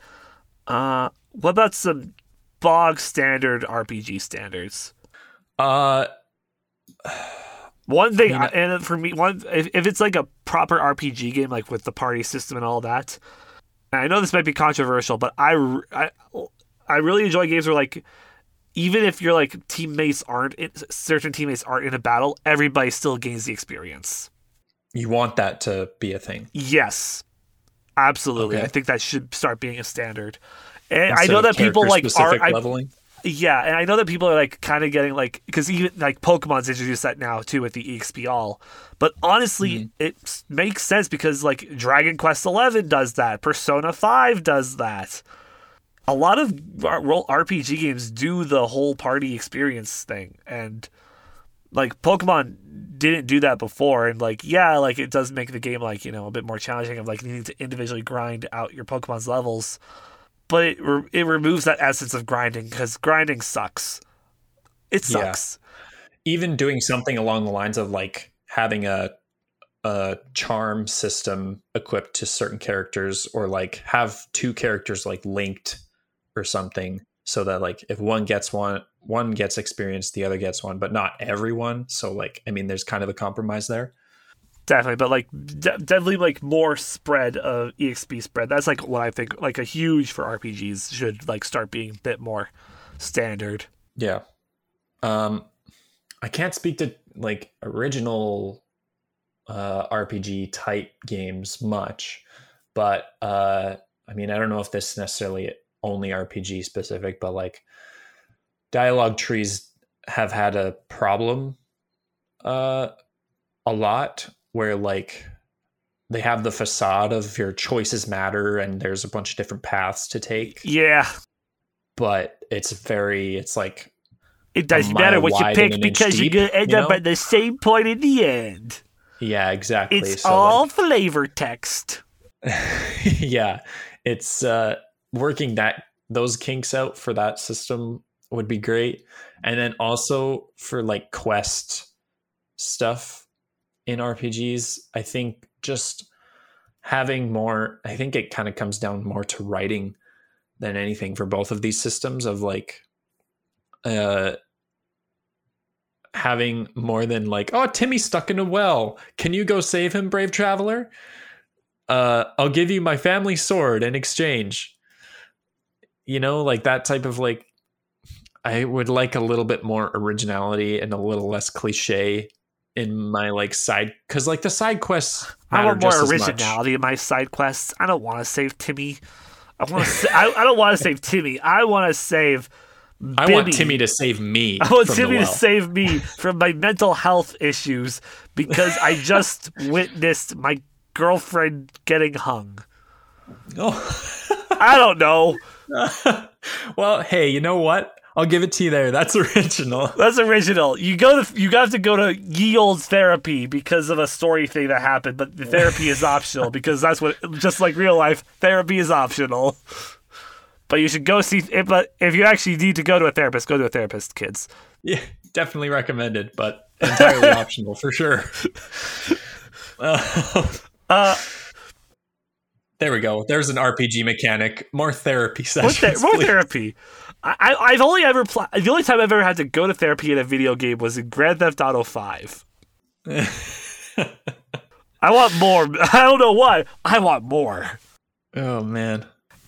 S2: Uh, what about some bog standard RPG standards?
S3: uh
S2: One thing,
S3: I mean,
S2: and for me, one if, if it's like a proper RPG game, like with the party system and all that, I know this might be controversial, but I, I, I really enjoy games where like, even if your like teammates aren't in, certain teammates aren't in a battle, everybody still gains the experience.
S3: you want that to be a thing.
S2: Yes, absolutely.
S3: Okay.
S2: I think that should start being a standard. And I know that people like are.
S3: leveling.
S2: Yeah, and I know that people are like kind of getting like because even like Pokemon's introduced that now too with the EXP all. But honestly,
S3: Mm-hmm.
S2: it makes sense because like Dragon Quest Eleven does that, Persona Five does that. A lot of RPG games do the whole party experience thing, and like Pokemon didn't do that before. And like yeah, like it does make the game like you know a bit more challenging of like needing to individually grind out your Pokemon's levels but it, re- it removes that essence of grinding because grinding sucks. It
S3: Yeah.
S2: sucks.
S3: even doing something along the lines of like having a a charm system equipped to certain characters or like have two characters like linked or something so that like if one gets one one gets experience the other gets one but not everyone so like i mean there's kind of a compromise there
S2: Definitely, but like de- definitely like more spread of exp spread. That's like what I think like a huge for RPGs should like start being a bit more standard.
S3: yeah um i can't speak to like original uh rpg type games much but uh i mean i don't know if this is necessarily only rpg specific but like dialogue trees have had a problem uh a lot where like they have the facade of your choices matter and there's a bunch of different paths to take.
S2: Yeah,
S3: but it's very it's like
S2: it doesn't matter what you pick
S3: and an inch
S2: because you're gonna end
S3: you
S2: up at the same point in the end.
S3: yeah exactly.
S2: It's
S3: so
S2: all flavor text. (laughs)
S3: yeah. It's uh working that those kinks out for that system would be great. And then also for like quest stuff in rpgs i think just having more i think it kind of comes down more to writing than anything for both of these systems of like uh having more than like oh timmy's stuck in a well. Can you go save him brave traveler? Uh i'll give you my family sword in exchange. You know like that type of like i would like a little bit more originality and a little less cliche in my like side because like the side quests
S2: I want more originality in my side quests. I don't want to save Timmy. I want to. sa- I, I don't want to save Timmy. I want to save.
S3: i want timmy to save me (laughs)
S2: I want Timmy to save me from my mental health issues because I just (laughs) witnessed my girlfriend getting hung.
S3: oh. (laughs)
S2: I don't know.
S3: well hey you know what i'll give it to you there that's (laughs) original
S2: That's original. You go to you have to go to ye old therapy because of a story thing that happened, but the therapy is optional (laughs) because that's what just like real life, therapy is optional. But you should go see. If, but if you actually need to go to a therapist, go to a therapist, kids.
S3: Yeah, definitely recommended, but (laughs) entirely optional for sure. Uh,
S2: Uh,
S3: there we go. There's an RPG mechanic. More therapy
S2: more,
S3: sessions.
S2: more therapy. I, I've only ever pl- the only time I've ever had to go to therapy in a video game was in Grand Theft Auto Five. (laughs) I want more. (laughs) I don't know why. I want more.
S3: oh man.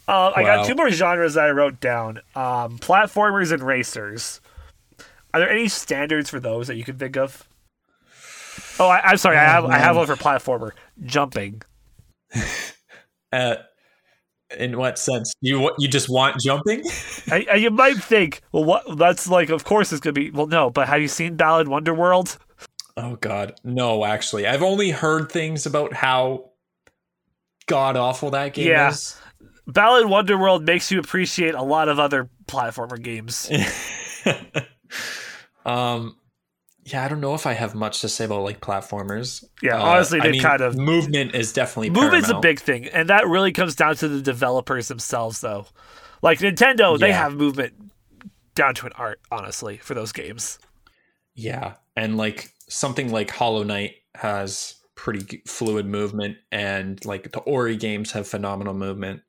S2: Uh, I got two more genres that I wrote down: um, platformers and racers. Are there any standards for those that you can think of? Oh, I, I'm sorry. I have I have one for platformer: jumping. (laughs)
S3: Uh, in what sense? You you just want jumping? (laughs)
S2: I, I- you might think, well, what? That's like, of course, it's gonna be. Well, no, but have you seen Balan Wonderworld?
S3: Oh god, no. Actually, I've only heard things about how god awful that game
S2: Yeah.
S3: is.
S2: Balan Wonderworld makes you appreciate a lot of other platformer games. (laughs)
S3: um, yeah, I don't know if I have much to say about like platformers.
S2: Yeah,
S3: Uh,
S2: honestly, they
S3: mean,
S2: kind of
S3: movement is definitely
S2: movement's a big thing, and that really comes down to the developers themselves, though. Like Nintendo, they have movement down to an art, honestly, for those games.
S3: Yeah, and like something like Hollow Knight has pretty fluid movement, and like the Ori games have phenomenal movement.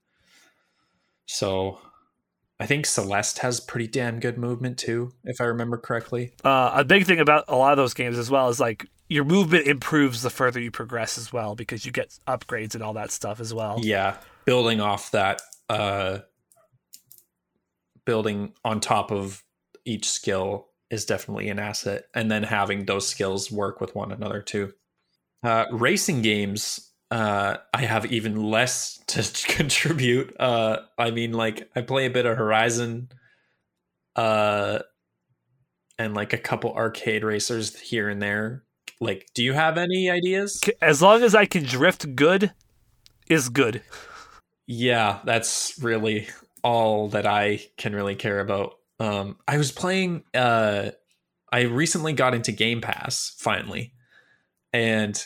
S3: So I think Celeste has pretty damn good movement too, if I remember correctly.
S2: Uh, a big thing about a lot of those games as well is like your movement improves the further you progress as well because you get upgrades and all that stuff as well.
S3: Yeah, building off that, uh, building on top of each skill is definitely an asset, and then having those skills work with one another too. Uh, racing games, uh, I have even less to (laughs) contribute. Uh, I mean, like I play a bit of Horizon, uh, and like a couple arcade racers here and there. Like, do you have any ideas?
S2: As long as I can drift good, is good.
S3: Yeah, that's really all that I can really care about. Um, I was playing. Uh, I recently got into Game Pass finally, and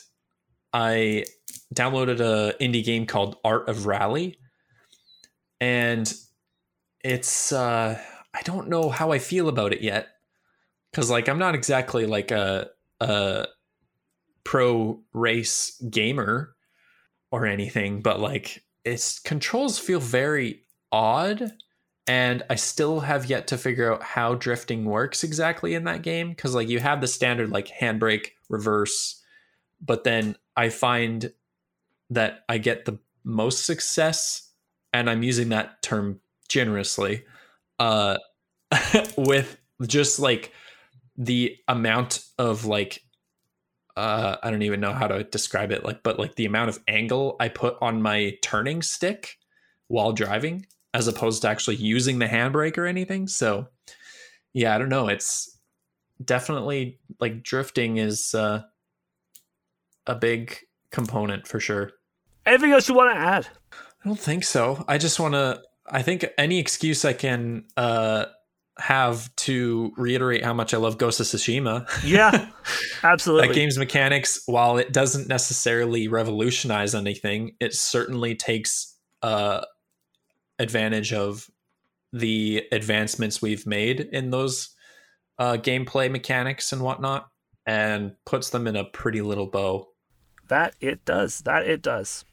S3: I downloaded a indie game called Art of Rally, and it's. Uh, I don't know how I feel about it yet, because like I'm not exactly like a a pro race gamer or anything, but like its controls feel very odd and i still have yet to figure out how drifting works exactly in that game because like you have the standard like handbrake reverse but then i find that i get the most success and i'm using that term generously uh (laughs) with just like the amount of like uh i don't even know how to describe it like but like the amount of angle i put on my turning stick while driving as opposed to actually using the handbrake or anything. So yeah i don't know. It's definitely like drifting is uh a big component for sure
S2: Anything else you want to add?
S3: I don't think so. I just want to. I think any excuse I can uh, have to reiterate how much I love Ghost of Tsushima.
S2: Yeah, (laughs) absolutely.
S3: that game's mechanics, while it doesn't necessarily revolutionize anything, it certainly takes uh, advantage of the advancements we've made in those uh, gameplay mechanics and whatnot, and puts them in a pretty little bow.
S2: That it does. That it does.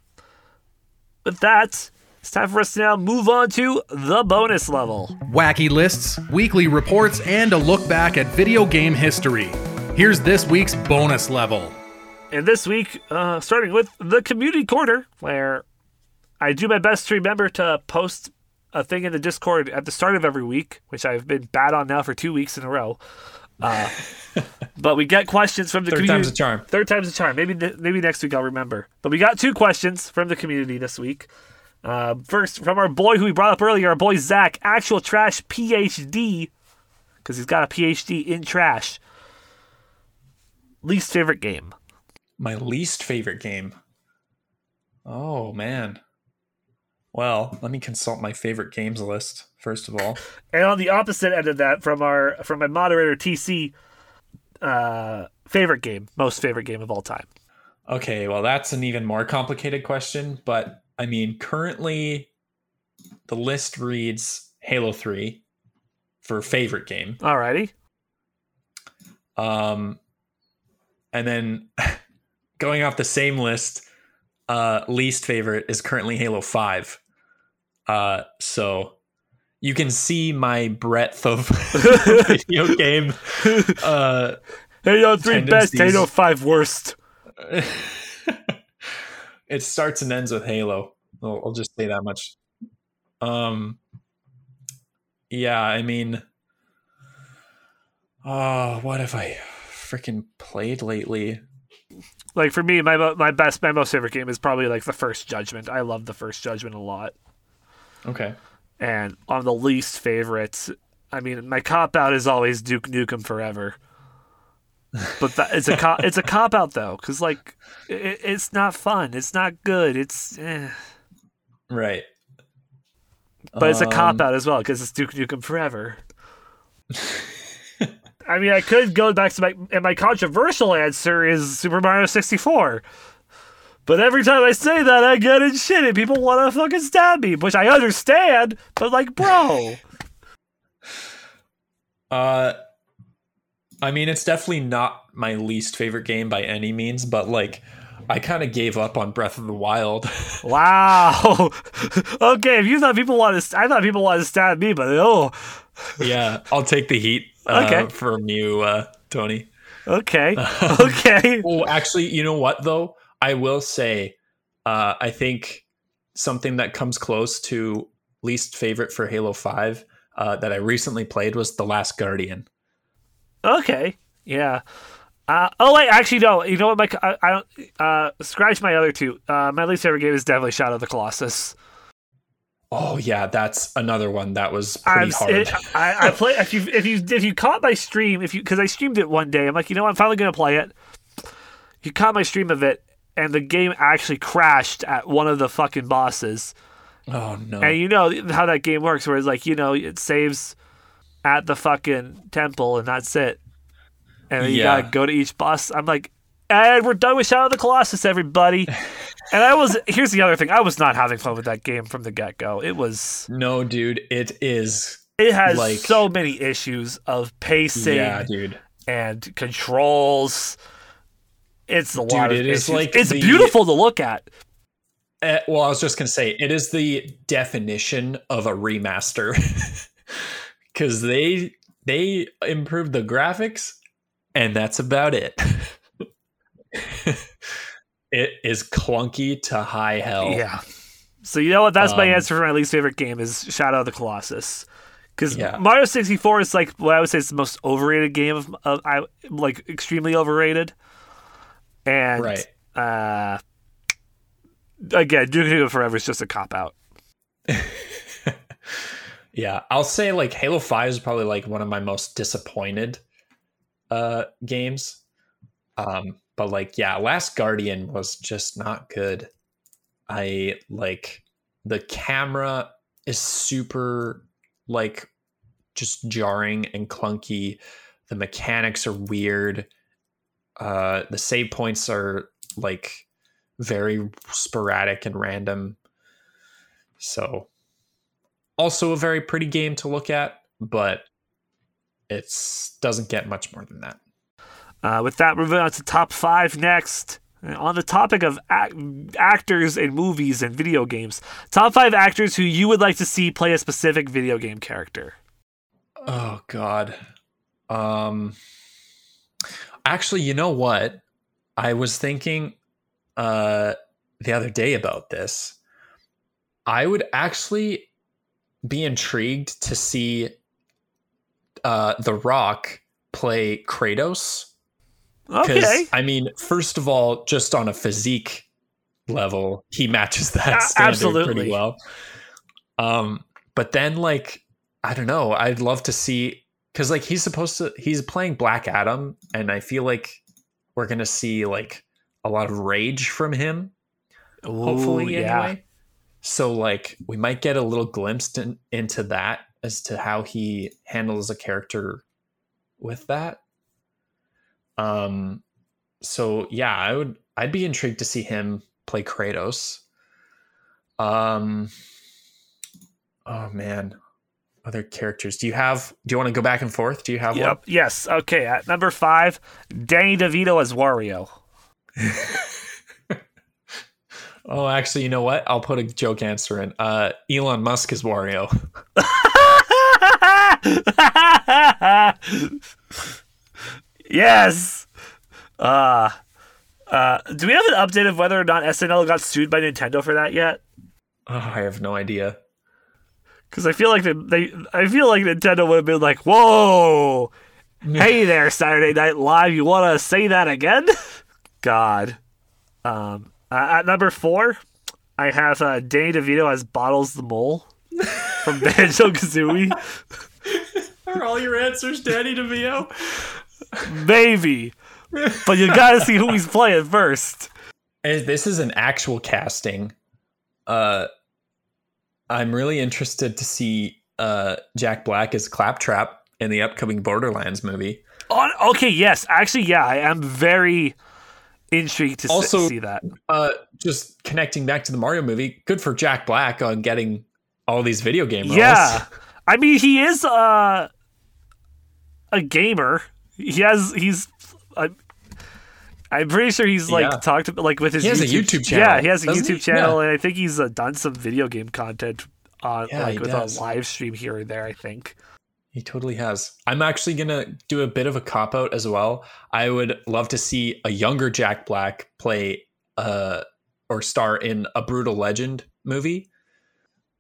S2: With that, it's time for us to now move on to the bonus level.
S1: Wacky lists, weekly reports, and a look back at video game history. Here's this week's bonus level.
S2: And this week, uh, starting with the community corner, where I do my best to remember to post a thing in the Discord at the start of every week, which I've been bad on now for two weeks in a row. Uh, but we get questions from the
S3: Third
S2: community.
S3: time's a charm.
S2: Third time's a charm. Maybe maybe next week I'll remember. But we got two questions from the community this week. Uh, first, from our boy who we brought up earlier, our boy Zach, actual trash PhD, because he's got a PhD in trash. Least favorite game.
S3: My least favorite game. Oh man. Well, let me consult my favorite games list first of all.
S2: And on the opposite end of that, from our from my moderator TC, uh, favorite game, most favorite game of all time.
S3: Okay, well that's an even more complicated question, but I mean currently the list reads Halo 3 for favorite game.
S2: Alrighty.
S3: Um and then (laughs) going off the same list, uh least favorite is currently Halo 5. Uh so you can see my breadth of (laughs) (laughs) video game uh
S2: Halo three best,
S3: Tendencies.
S2: Halo five worst. (laughs)
S3: it starts and ends with Halo. I'll, I'll just say that much. Um, yeah, I mean, oh, what have I freaking played lately?
S2: Like for me, my my best, my most favorite game is probably like the first Judgment. I love the first Judgment a lot.
S3: Okay,
S2: And on the least favorites, I mean, my cop out is always Duke Nukem Forever. But that, it's a cop, it's a cop out though, because like it, it's not fun, it's not good, it's eh.
S3: right.
S2: but it's a cop
S3: Um,
S2: out as well because it's Duke Nukem Forever. I mean, I could go back to my and my controversial answer is Super Mario sixty four. But every time I say that, I get in shit and people want to fucking stab me, which I understand. But like, bro, (laughs)
S3: Uh, I mean, it's definitely not my least favorite game by any means, but like, I kind of gave up on Breath of the Wild. (laughs)
S2: Wow. (laughs) okay, if you thought people wanted, to, I thought people wanted to stab me, but oh,
S3: yeah, I'll take the heat uh,
S2: Okay.
S3: from you, uh, Tony.
S2: okay, okay.
S3: Oh, actually, you know what though? I will say, uh, I think something that comes close to least favorite for Halo Five uh, that I recently played was The Last Guardian.
S2: Okay. Yeah. Uh, oh wait, actually no. You know what? My I, I don't uh, scratch my other two. Uh, my least favorite game is definitely Shadow of the Colossus.
S3: Oh yeah, that's another one that was pretty
S2: I'm,
S3: hard.
S2: it, I, I play if you if you if you caught my stream if you because I streamed it one day. I'm like, you know, what, I'm finally gonna play it. You caught my stream of it, and the game actually crashed at one of the fucking bosses.
S3: oh no.
S2: And you know how that game works, where it's like you know it saves at the fucking temple, and that's it. And then you
S3: Yeah.
S2: gotta go to each boss. I'm like, and we're done with Shadow of the Colossus, everybody. (laughs) and I was here's the other thing: I was not having fun with that game from the get go. It was
S3: no, dude, it is.
S2: it has
S3: Like-
S2: so many issues of pacing
S3: Yeah, dude.
S2: and controls. It's a lot of
S3: it is like
S2: it's
S3: the-
S2: beautiful to look at.
S3: Uh, well, I was just gonna say it is the definition of a remaster (laughs) because they they improved the graphics, and that's about it. (laughs) it is clunky to high hell.
S2: Yeah. So you know what? That's my
S3: Um,
S2: answer for my least favorite game is Shadow of the Colossus. Because
S3: Yeah.
S2: Mario 64 is like what I would say is the most overrated game of, of I like extremely overrated. And
S3: Right.
S2: uh again, Duke Nukem Forever is just a cop out. (laughs)
S3: Yeah, I'll say like Halo 5 is probably like one of my most disappointed uh games. Um but like yeah, Last Guardian was just not good. I like the camera is super like just jarring and clunky. The mechanics are weird. Uh the save points are like very sporadic and random. So also a very pretty game to look at, but it's doesn't get much more than that.
S2: Uh, with that, moving on to top five next. On the topic of ac- actors in movies and video games, top five actors who you would like to see play a specific video game character.
S3: Oh god. Um actually, you know what? I was thinking uh the other day about this. I would actually be intrigued to see uh The Rock play Kratos.
S2: Okay.
S3: I mean, first of all, just on a physique level, he matches that standard
S2: absolutely.
S3: pretty well. Um, but then like I don't know, I'd love to see because like he's supposed to he's playing Black Adam, and I feel like we're gonna see like a lot of rage from him. Hopefully,
S2: yeah.
S3: anyway. So like we might get a little glimpse in, into that as to how he handles a character with that. Um so yeah, I would I'd be intrigued to see him play Kratos. Um Oh man. Other characters. Do you have do you want to go back and forth? Do you have
S2: Yep. Yes. Okay. At number five, Danny DeVito as Wario. (laughs)
S3: Oh, actually, you know what? I'll put a joke answer in. Uh Elon Musk is Wario. (laughs)
S2: yes. Uh, uh, do we have an update of whether or not SNL got sued by Nintendo for that yet?
S3: Oh, I have no idea.
S2: Because I feel like they, they, I feel like Nintendo would have been like, "Whoa, (laughs) hey there, Saturday Night Live, you want to say that again?" (laughs) God. Um, at number four, I have uh, Danny DeVito as Bottles the Mole from (laughs) Banjo Kazooie.
S3: Are all your answers Danny DeVito?
S2: Maybe, but you got to see who he's playing first.
S3: As this is an actual casting. Uh, I'm really interested to see uh, Jack Black as Claptrap in the upcoming Borderlands movie.
S2: On, okay, yes, actually, yeah, I am very intrigued to
S3: Also-
S2: see that.
S3: Uh, just connecting back to the Mario movie, good for Jack Black on getting all these video game roles.
S2: Yeah, (laughs) I mean, he is uh, a gamer. He has he's. Uh, I'm pretty sure he's like
S3: Yeah.
S2: talked about like with his
S3: He has a YouTube channel,
S2: Yeah, he has a
S3: doesn't
S2: YouTube
S3: he?
S2: channel,
S3: Yeah.
S2: and I think he's uh, done some video game content on
S3: Yeah,
S2: like with
S3: does.
S2: a live stream here and there. I think.
S3: He totally has. I'm actually gonna do a bit of a cop out as well. I would love to see a younger Jack Black play uh or star in a Brutal Legend movie.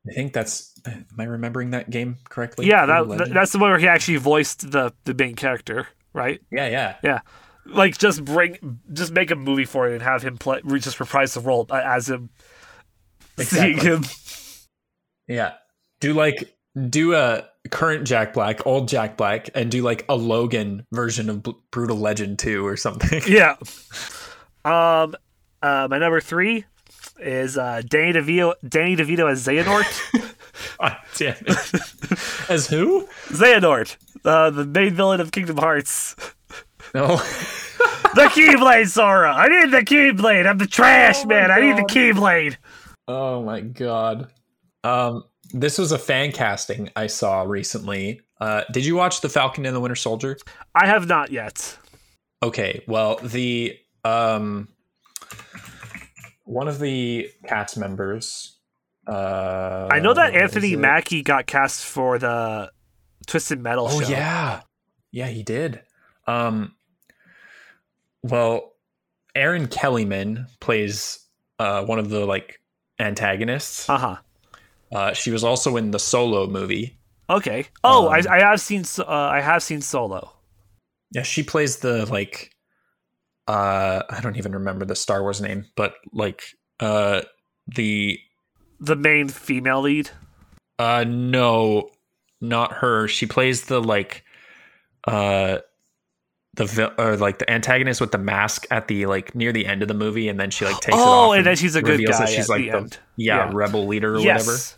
S3: I think that's. Am I remembering that game correctly?
S2: yeah, that that's the one where he actually voiced the the main character, right?
S3: Yeah, yeah, yeah.
S2: Like just bring, just make a movie for it and have him play, just reprise the role uh, as him. Seeing him.
S3: Yeah. Do like do a current Jack Black, old Jack Black, and do like a Logan version of Br- Brutal Legend 2 or something.
S2: Yeah. Um, uh, my number three is uh, Danny DeVito. Danny DeVito as Xehanort.
S3: God (laughs) damn it. (laughs) As who?
S2: Xehanort, uh, the main villain of Kingdom Hearts.
S3: No. (laughs)
S2: The Keyblade, Sora. I need the Keyblade. I'm the trash
S3: Oh my
S2: man. I need the Keyblade.
S3: oh my god. Um this was a fan casting I saw recently. Uh did you watch The Falcon and the Winter Soldier?
S2: I have not yet.
S3: Okay, well, the um one of the cast members uh
S2: I know that Anthony? Mackie got cast for the Twisted Metal
S3: Oh
S2: show.
S3: yeah, yeah, he did. Um, well, Erin Kellyman plays uh, one of the like antagonists.
S2: Uh huh.
S3: Uh, she was also in the Solo movie.
S2: Okay. Oh,
S3: Um,
S2: I, I have seen. Uh, I have seen Solo.
S3: Yeah, she plays the like. Uh, I don't even remember the Star Wars name, but like uh, the
S2: The main female lead.
S3: uh, no, not her. She plays the like, uh, the or like the antagonist with the mask at the like near the end of the movie, and then she like takes it off.
S2: Oh, and then she's a good guy
S3: she's like
S2: the
S3: the, yeah,
S2: Yeah.
S3: rebel leader or
S2: yes.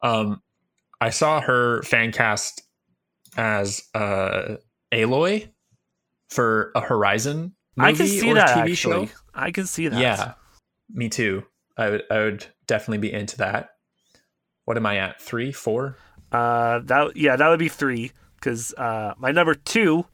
S3: whatever. Um, I saw her fan cast as uh Aloy for a Horizon movie
S2: I can see
S3: or
S2: that
S3: TV
S2: actually.
S3: show.
S2: I can see that.
S3: Yeah, me too. I would I would definitely be into that. What am I at? Three, four?
S2: Uh, that yeah, that would be three because uh, my number two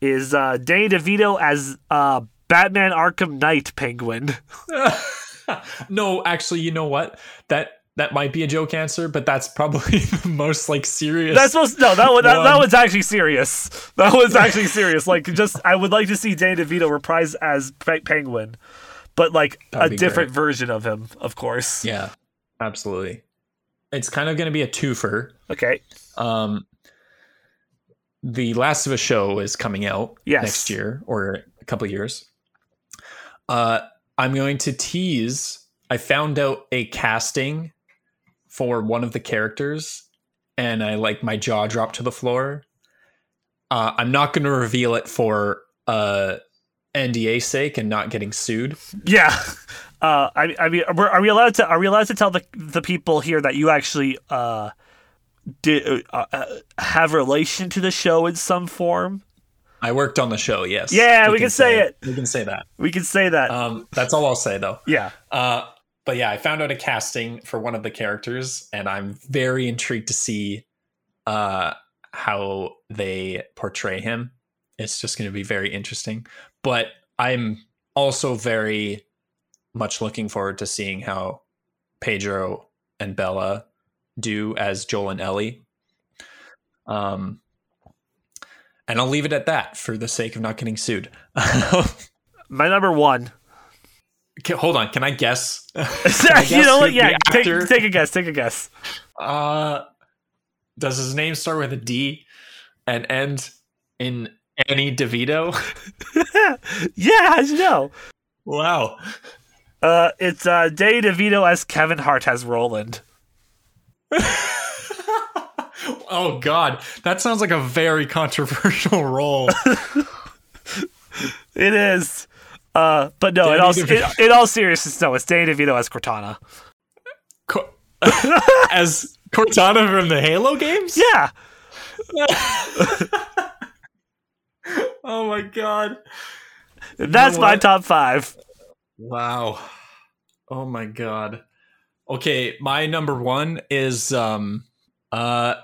S2: is uh, Danny DeVito as uh, Batman Arkham Knight Penguin. (laughs)
S3: no, actually, you know what? That that might be a joke answer, but that's probably (laughs) the most like serious.
S2: That's most no that one that, that
S3: One.
S2: one's actually serious. That was actually serious. Like just I would like to see Danny DeVito reprise as Pe- Penguin, but like
S3: That'd
S2: a different
S3: great.
S2: version of him, of course.
S3: yeah, absolutely. It's kind of going to be a twofer.
S2: Okay.
S3: Um, the Last of Us show is coming out
S2: Yes.
S3: next year or a couple of years. Uh, I'm going to tease. I found out a casting for one of the characters, and I like my jaw dropped to the floor. Uh, I'm not going to reveal it for uh, NDA sake and not getting sued.
S2: Yeah. Uh, I, I mean, are, are we allowed to? Are we allowed to tell the the people here that you actually uh, did uh, uh, have relation to the show in some form?
S3: I worked on the show. Yes.
S2: Yeah, we can say it.
S3: We can say that.
S2: We can say that.
S3: Um, that's all I'll say though.
S2: yeah.
S3: Uh, but yeah, I found out a casting for one of the characters, and I'm very intrigued to see uh, how they portray him. It's just going to be very interesting. But I'm also very much looking forward to seeing how Pedro and Bella do as Joel and Ellie. Um, and I'll leave it at that for the sake of not getting sued. (laughs)
S2: My number one.
S3: Okay, hold on, can I guess? (laughs) Can I
S2: you know what? Yeah. Take, take a guess. Take a guess.
S3: Uh, does his name start with a D and end in Annie DeVito? (laughs)
S2: yeah. You know?
S3: wow.
S2: Uh, it's uh, Danny DeVito as Kevin Hart has Roland. (laughs)
S3: oh God, that sounds like a very controversial (laughs) role.
S2: It is. Uh, but no, in all,
S3: DeVito.
S2: in, in all seriousness, no, it's Danny DeVito as Cortana.
S3: Co- (laughs) As Cortana from the Halo games?
S2: Yeah.
S3: Oh my God.
S2: That's
S3: know
S2: my top five.
S3: Wow. Oh my god. Okay, my number 1 is um uh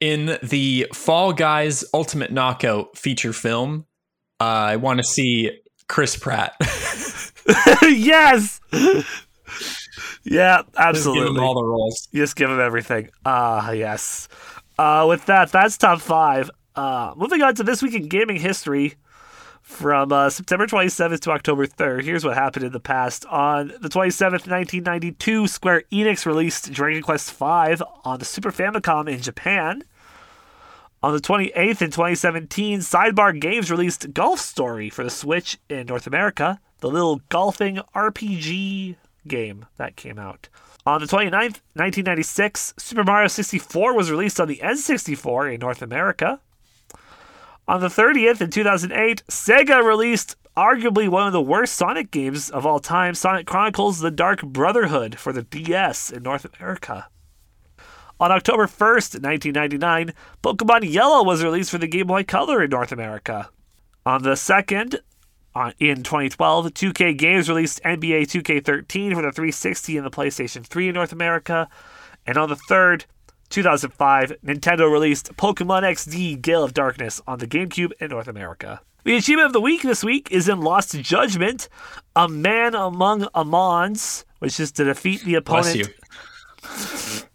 S3: in the Fall Guys Ultimate Knockout feature film. Uh, I want to see Chris Pratt. (laughs)
S2: yes. yeah,
S3: Just give
S2: absolutely.
S3: him all the roles.
S2: Just give him everything. Ah, yes. Uh, with that, that's top five. Uh, moving on to this week in gaming history. From uh, September 27th to October 3rd, here's what happened in the past. On the 27th, 1992, Square Enix released Dragon Quest V on the Super Famicom in Japan. On the 28th in 2017, Sidebar Games released Golf Story for the Switch in North America, the little golfing RPG game that came out. On the 29th, 1996, Super Mario 64 was released on the N64 in North America. On the 30th in 2008, Sega released arguably one of the worst Sonic games of all time, Sonic Chronicles The Dark Brotherhood for the DS in North America. On October 1st, 1999, Pokemon Yellow was released for the Game Boy Color in North America. On the 2nd, on, uh, in 2012, 2K Games released NBA 2K13 for the 360 and the PlayStation 3 in North America. And on the 3rd, 2005, Nintendo released Pokemon XD Gale of Darkness on the GameCube in North America. The achievement of the week this week is in Lost Judgment, A Man Among Amons, which is to defeat the opponent. (laughs)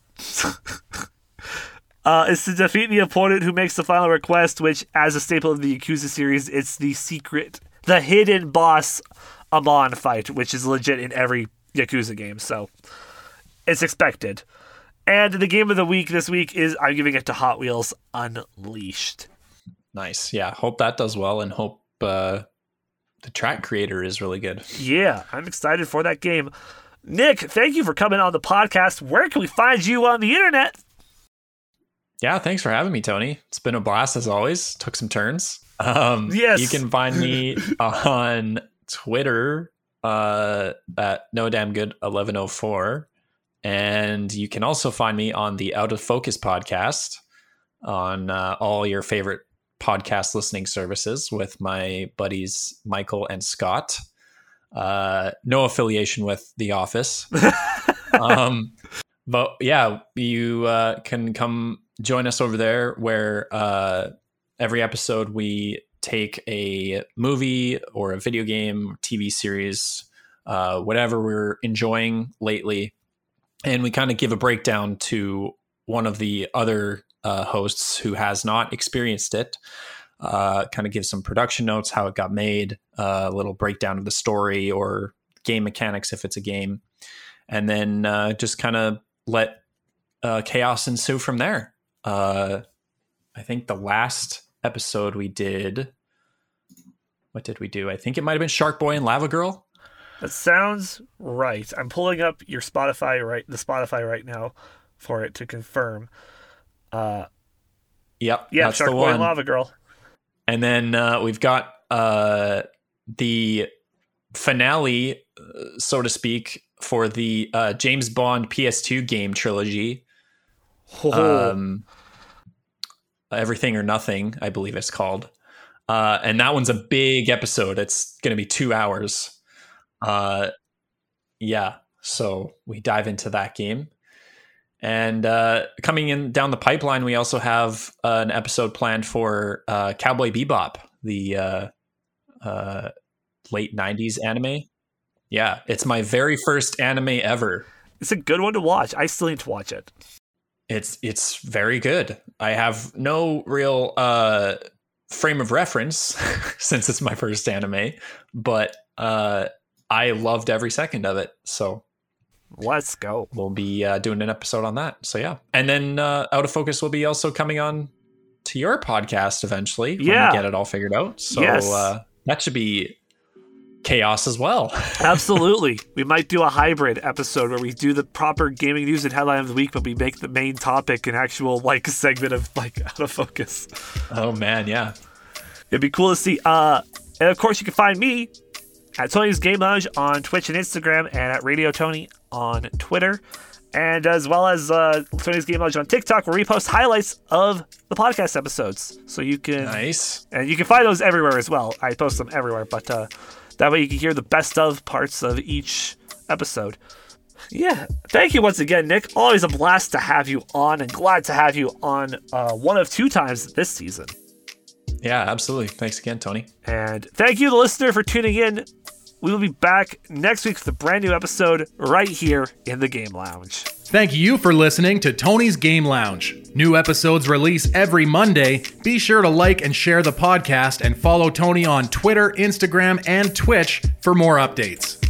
S2: Uh, is to defeat the opponent who makes the final request, which, as a staple of the Yakuza series, it's the secret, the hidden boss Amon fight, which is legit in every Yakuza game. So it's expected. And the game of the week this week is I'm giving it to Hot Wheels Unleashed.
S3: Nice. Yeah. Hope that does well and hope uh, the track creator is really good.
S2: Yeah, I'm excited for that game. Nick, thank you for coming on the podcast. Where can we find you on the internet?
S3: Yeah, thanks for having me, Tony. It's been a blast as always. Took some turns. Um,
S2: Yes.
S3: you can find me (laughs) on Twitter uh, at no damn good eleven oh four, and you can also find me on the Out of Focus podcast on uh, all your favorite podcast listening services with my buddies Michael and Scott. Uh, no affiliation with The Office. (laughs) um, but yeah, you uh, can come join us over there where uh, every episode we take a movie or a video game, TV series, uh, whatever we're enjoying lately, and we kind of give a breakdown to one of the other uh, hosts who has not experienced it. Uh, kind of give some production notes, how it got made, uh, a little breakdown of the story or game mechanics if it's a game, and then uh, just kind of let uh, chaos ensue from there. Uh, I think the last episode we did, what did we do? I think it might have been Shark Boy and Lava Girl.
S2: That sounds right. I'm pulling up your Spotify right the Spotify right now for it to confirm. Uh
S3: Yep,
S2: yeah,
S3: that's
S2: Shark
S3: the
S2: Boy
S3: one.
S2: and Lava Girl.
S3: And then uh, we've got uh, the finale, uh, so to speak, for the uh, James Bond PS2 game trilogy.
S2: Oh,
S3: Um, Everything or Nothing, I believe it's called. Uh, and that one's a big episode. It's going to be two hours. Uh, yeah. So we dive into that game. And uh, coming in down the pipeline, we also have uh, an episode planned for uh, Cowboy Bebop, the uh, uh, late 90s anime. Yeah, it's my very first anime ever.
S2: it's a good one to watch. I still need to watch it.
S3: It's it's very good. I have no real uh, frame of reference (laughs) since it's my first anime, but uh, I loved every second of it. So
S2: Let's go.
S3: we'll be uh, doing an episode on that. So yeah, and then uh, Out of Focus will be also coming on to your podcast eventually. when we
S2: Yeah.
S3: get it all figured out. So
S2: Yes.
S3: uh, that should be chaos as well. (laughs)
S2: Absolutely. we might do a hybrid episode where we do the proper gaming news and headline of the week, but we make the main topic an actual like segment of like (laughs) out of focus.
S3: oh man, yeah.
S2: It'd be cool to see. Uh, and of course, you can find me at Tony's Game Lounge on Twitch and Instagram, and at Radio Tony on Twitter, and as well as uh, Tony's Game Lounge on TikTok, where we post highlights of the podcast episodes. So you can,
S3: Nice.
S2: and you can find those everywhere as well. I post them everywhere, but uh, that way you can hear the best of parts of each episode. Yeah, thank you once again, Nick. Always a blast to have you on, and glad to have you on uh, one of two times this season.
S3: Yeah, absolutely. Thanks again, Tony.
S2: And thank you, the listener, for tuning in. We will be back next week with a brand new episode right here in the Game Lounge.
S1: Thank you for listening to Tony's Game Lounge. New episodes release every Monday. Be sure to like and share the podcast and follow Tony on Twitter, Instagram, and Twitch for more updates.